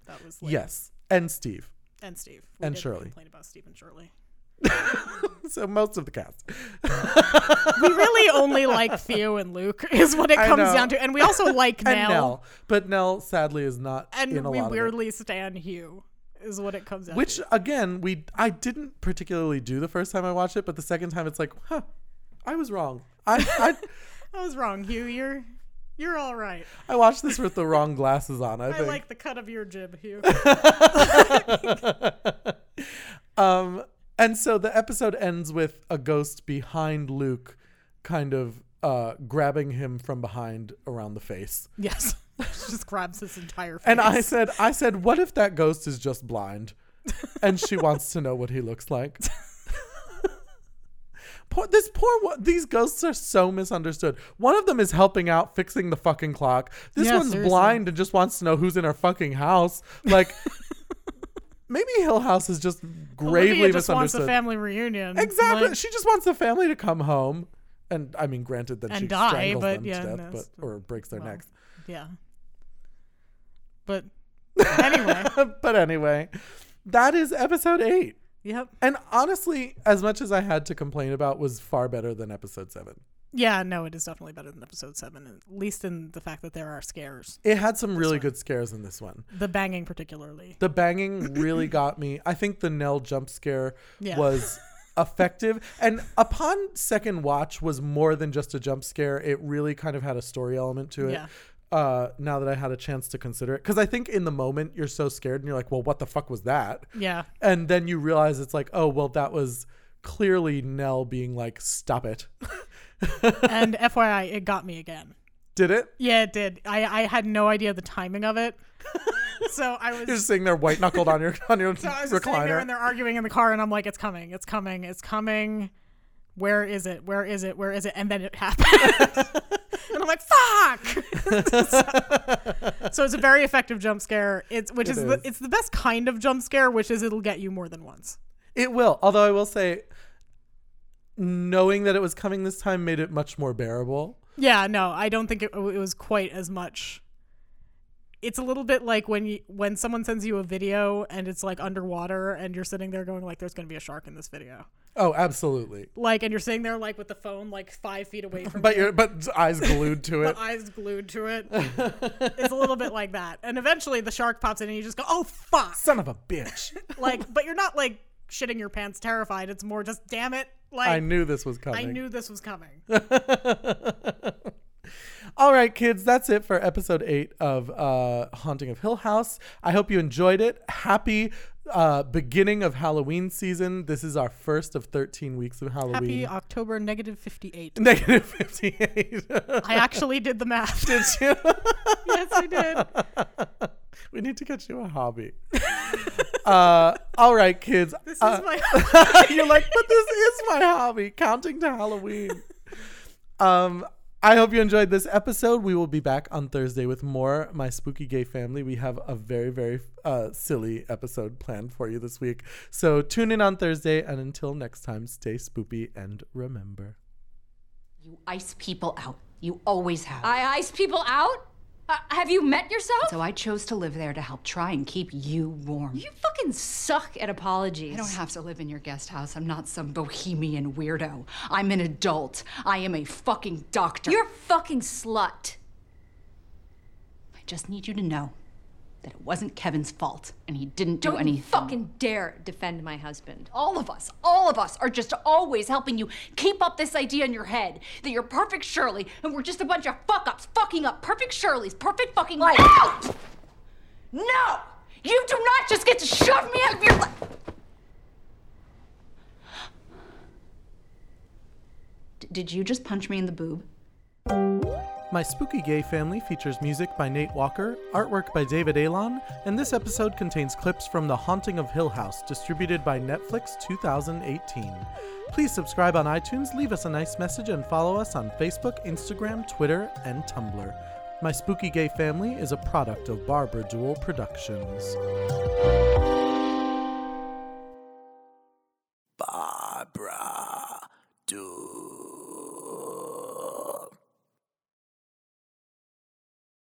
[SPEAKER 2] that was like,
[SPEAKER 1] Yes, and Steve.
[SPEAKER 2] and Steve We
[SPEAKER 1] And
[SPEAKER 2] did
[SPEAKER 1] Shirley.
[SPEAKER 2] complain about Steve and Shirley.
[SPEAKER 1] So most of the cast.
[SPEAKER 2] We really only like Theo and Luke, is what it comes down to, and we also like Nell,
[SPEAKER 1] Nell, but Nell sadly is not
[SPEAKER 2] and we weirdly stand Hugh, is what it comes down.
[SPEAKER 1] Which
[SPEAKER 2] to.
[SPEAKER 1] again, we I didn't particularly do the first time I watched it, but the second time it's like, huh, I was wrong. I I,
[SPEAKER 2] I was wrong, Hugh. You're you're all right.
[SPEAKER 1] I watched this with the wrong glasses on. I,
[SPEAKER 2] I like the cut of your jib, Hugh.
[SPEAKER 1] um, and so the episode ends with a ghost behind Luke, kind of uh, grabbing him from behind around the face.
[SPEAKER 2] yes, She just grabs his entire face.
[SPEAKER 1] And I said, I said, what if that ghost is just blind, and she wants to know what he looks like? poor, this poor, these ghosts are so misunderstood. One of them is helping out fixing the fucking clock. This
[SPEAKER 2] Yeah,
[SPEAKER 1] one's
[SPEAKER 2] seriously.
[SPEAKER 1] blind and just wants to know who's in her fucking house. Like, maybe Hill House is just gravely
[SPEAKER 2] Olivia just wants a family reunion.
[SPEAKER 1] Exactly.
[SPEAKER 2] Like,
[SPEAKER 1] she just wants the family to come home. And I mean, granted that
[SPEAKER 2] And
[SPEAKER 1] she
[SPEAKER 2] die,
[SPEAKER 1] strangles
[SPEAKER 2] but
[SPEAKER 1] them
[SPEAKER 2] yeah,
[SPEAKER 1] to death,
[SPEAKER 2] that's-
[SPEAKER 1] but or breaks their
[SPEAKER 2] well.
[SPEAKER 1] necks.
[SPEAKER 2] yeah. But anyway,
[SPEAKER 1] but anyway, that is episode eight.
[SPEAKER 2] yep.
[SPEAKER 1] And honestly, as much as I had to complain about, was far better than episode seven.
[SPEAKER 2] Yeah, no, it is definitely better than episode seven, at least in the fact that there are scares.
[SPEAKER 1] It had some really
[SPEAKER 2] one.
[SPEAKER 1] good scares in this one.
[SPEAKER 2] The banging, particularly.
[SPEAKER 1] The banging really got me. I think the Nell jump scare
[SPEAKER 2] Yeah.
[SPEAKER 1] was effective, and upon second watch, was more than just a jump scare. It really kind of had a story element to it.
[SPEAKER 2] Yeah.
[SPEAKER 1] Uh, now that I had a chance to consider it, because I think in the moment you're so scared and you're like, "Well, what the fuck was that?"
[SPEAKER 2] Yeah.
[SPEAKER 1] And then you realize it's like, "Oh, well, that was clearly Nell being like, stop it."
[SPEAKER 2] and FYI, it got me again.
[SPEAKER 1] Did it?
[SPEAKER 2] Yeah, it did. I, I had no idea the timing of it. so I was
[SPEAKER 1] You're just sitting there white knuckled on your on your
[SPEAKER 2] So I was sitting there
[SPEAKER 1] recliner.
[SPEAKER 2] and they're arguing in the car, and I'm like, it's coming, it's coming, it's coming. Where is it? Where is it? Where is it? And then it happened. and I'm like, fuck. so, so it's a very effective jump scare. It's which
[SPEAKER 1] It
[SPEAKER 2] is, the,
[SPEAKER 1] is.
[SPEAKER 2] it's the best kind of jump scare, which is it'll get you more than once.
[SPEAKER 1] It will. Although I will say, knowing that it was coming this time made it much more bearable.
[SPEAKER 2] Yeah, no, I don't think it, it was quite as much. It's a little bit like when you when someone sends you a video and it's like underwater and you're sitting there going like, "There's going to be a shark in this video."
[SPEAKER 1] Oh, absolutely.
[SPEAKER 2] Like, and you're sitting there like with the phone like five feet away from
[SPEAKER 1] But
[SPEAKER 2] you.
[SPEAKER 1] your but eyes glued to it.
[SPEAKER 2] eyes glued to it. it's a little bit like that. And eventually the shark pops in and you just go, oh, fuck.
[SPEAKER 1] Son of a bitch.
[SPEAKER 2] Like, but you're not like shitting your pants terrified. It's more just, damn it. Like,
[SPEAKER 1] I knew this was coming.
[SPEAKER 2] I knew this was coming.
[SPEAKER 1] All right, kids, that's it for episode eight of uh, Haunting of Hill House. I hope you enjoyed it. Happy uh, beginning of Halloween season. This is our first of 13 weeks of Halloween.
[SPEAKER 2] Happy October negative 58.
[SPEAKER 1] Negative 58.
[SPEAKER 2] I actually did the math.
[SPEAKER 1] Did you?
[SPEAKER 2] yes, I did.
[SPEAKER 1] we need to get you a hobby. uh, all right, kids.
[SPEAKER 2] This is
[SPEAKER 1] Uh,
[SPEAKER 2] my.
[SPEAKER 1] You're like, but this is my hobby, counting to Halloween. Um, I hope you enjoyed this episode. We will be back on Thursday with more My Spooky Gay Family. We have a very, very uh, silly episode planned for you this week. So tune in on Thursday, and until next time, stay spoopy and remember.
[SPEAKER 3] You ice people out. You always have.
[SPEAKER 4] I ice people out? Uh, have you met yourself?
[SPEAKER 3] so I chose to live there to help try and keep you warm.
[SPEAKER 4] you fucking suck at apologies.
[SPEAKER 3] I don't have to live in your guest house. I'm not some bohemian weirdo. I'm an adult. I am a fucking doctor.
[SPEAKER 4] You're a fucking slut.
[SPEAKER 3] I just need you to know that it wasn't Kevin's fault and he didn't do anything.
[SPEAKER 4] Don't fucking dare defend my husband.
[SPEAKER 3] all of us, all of us are just always helping you keep up this idea in your head that you're perfect Shirley and we're just a bunch of fuck ups fucking up perfect Shirley's perfect fucking life. No! No! You do not just get to shove me out of your life. Did you just punch me in the boob?
[SPEAKER 1] My Spooky Gay Family features music by Nate Walker, artwork by David Alon, and this episode contains clips from The Haunting of Hill House, distributed by Netflix 2018. Please subscribe on iTunes, leave us a nice message, and follow us on Facebook, Instagram, Twitter, and Tumblr. My Spooky Gay Family is a product of Barbara Dual Productions. Barbara.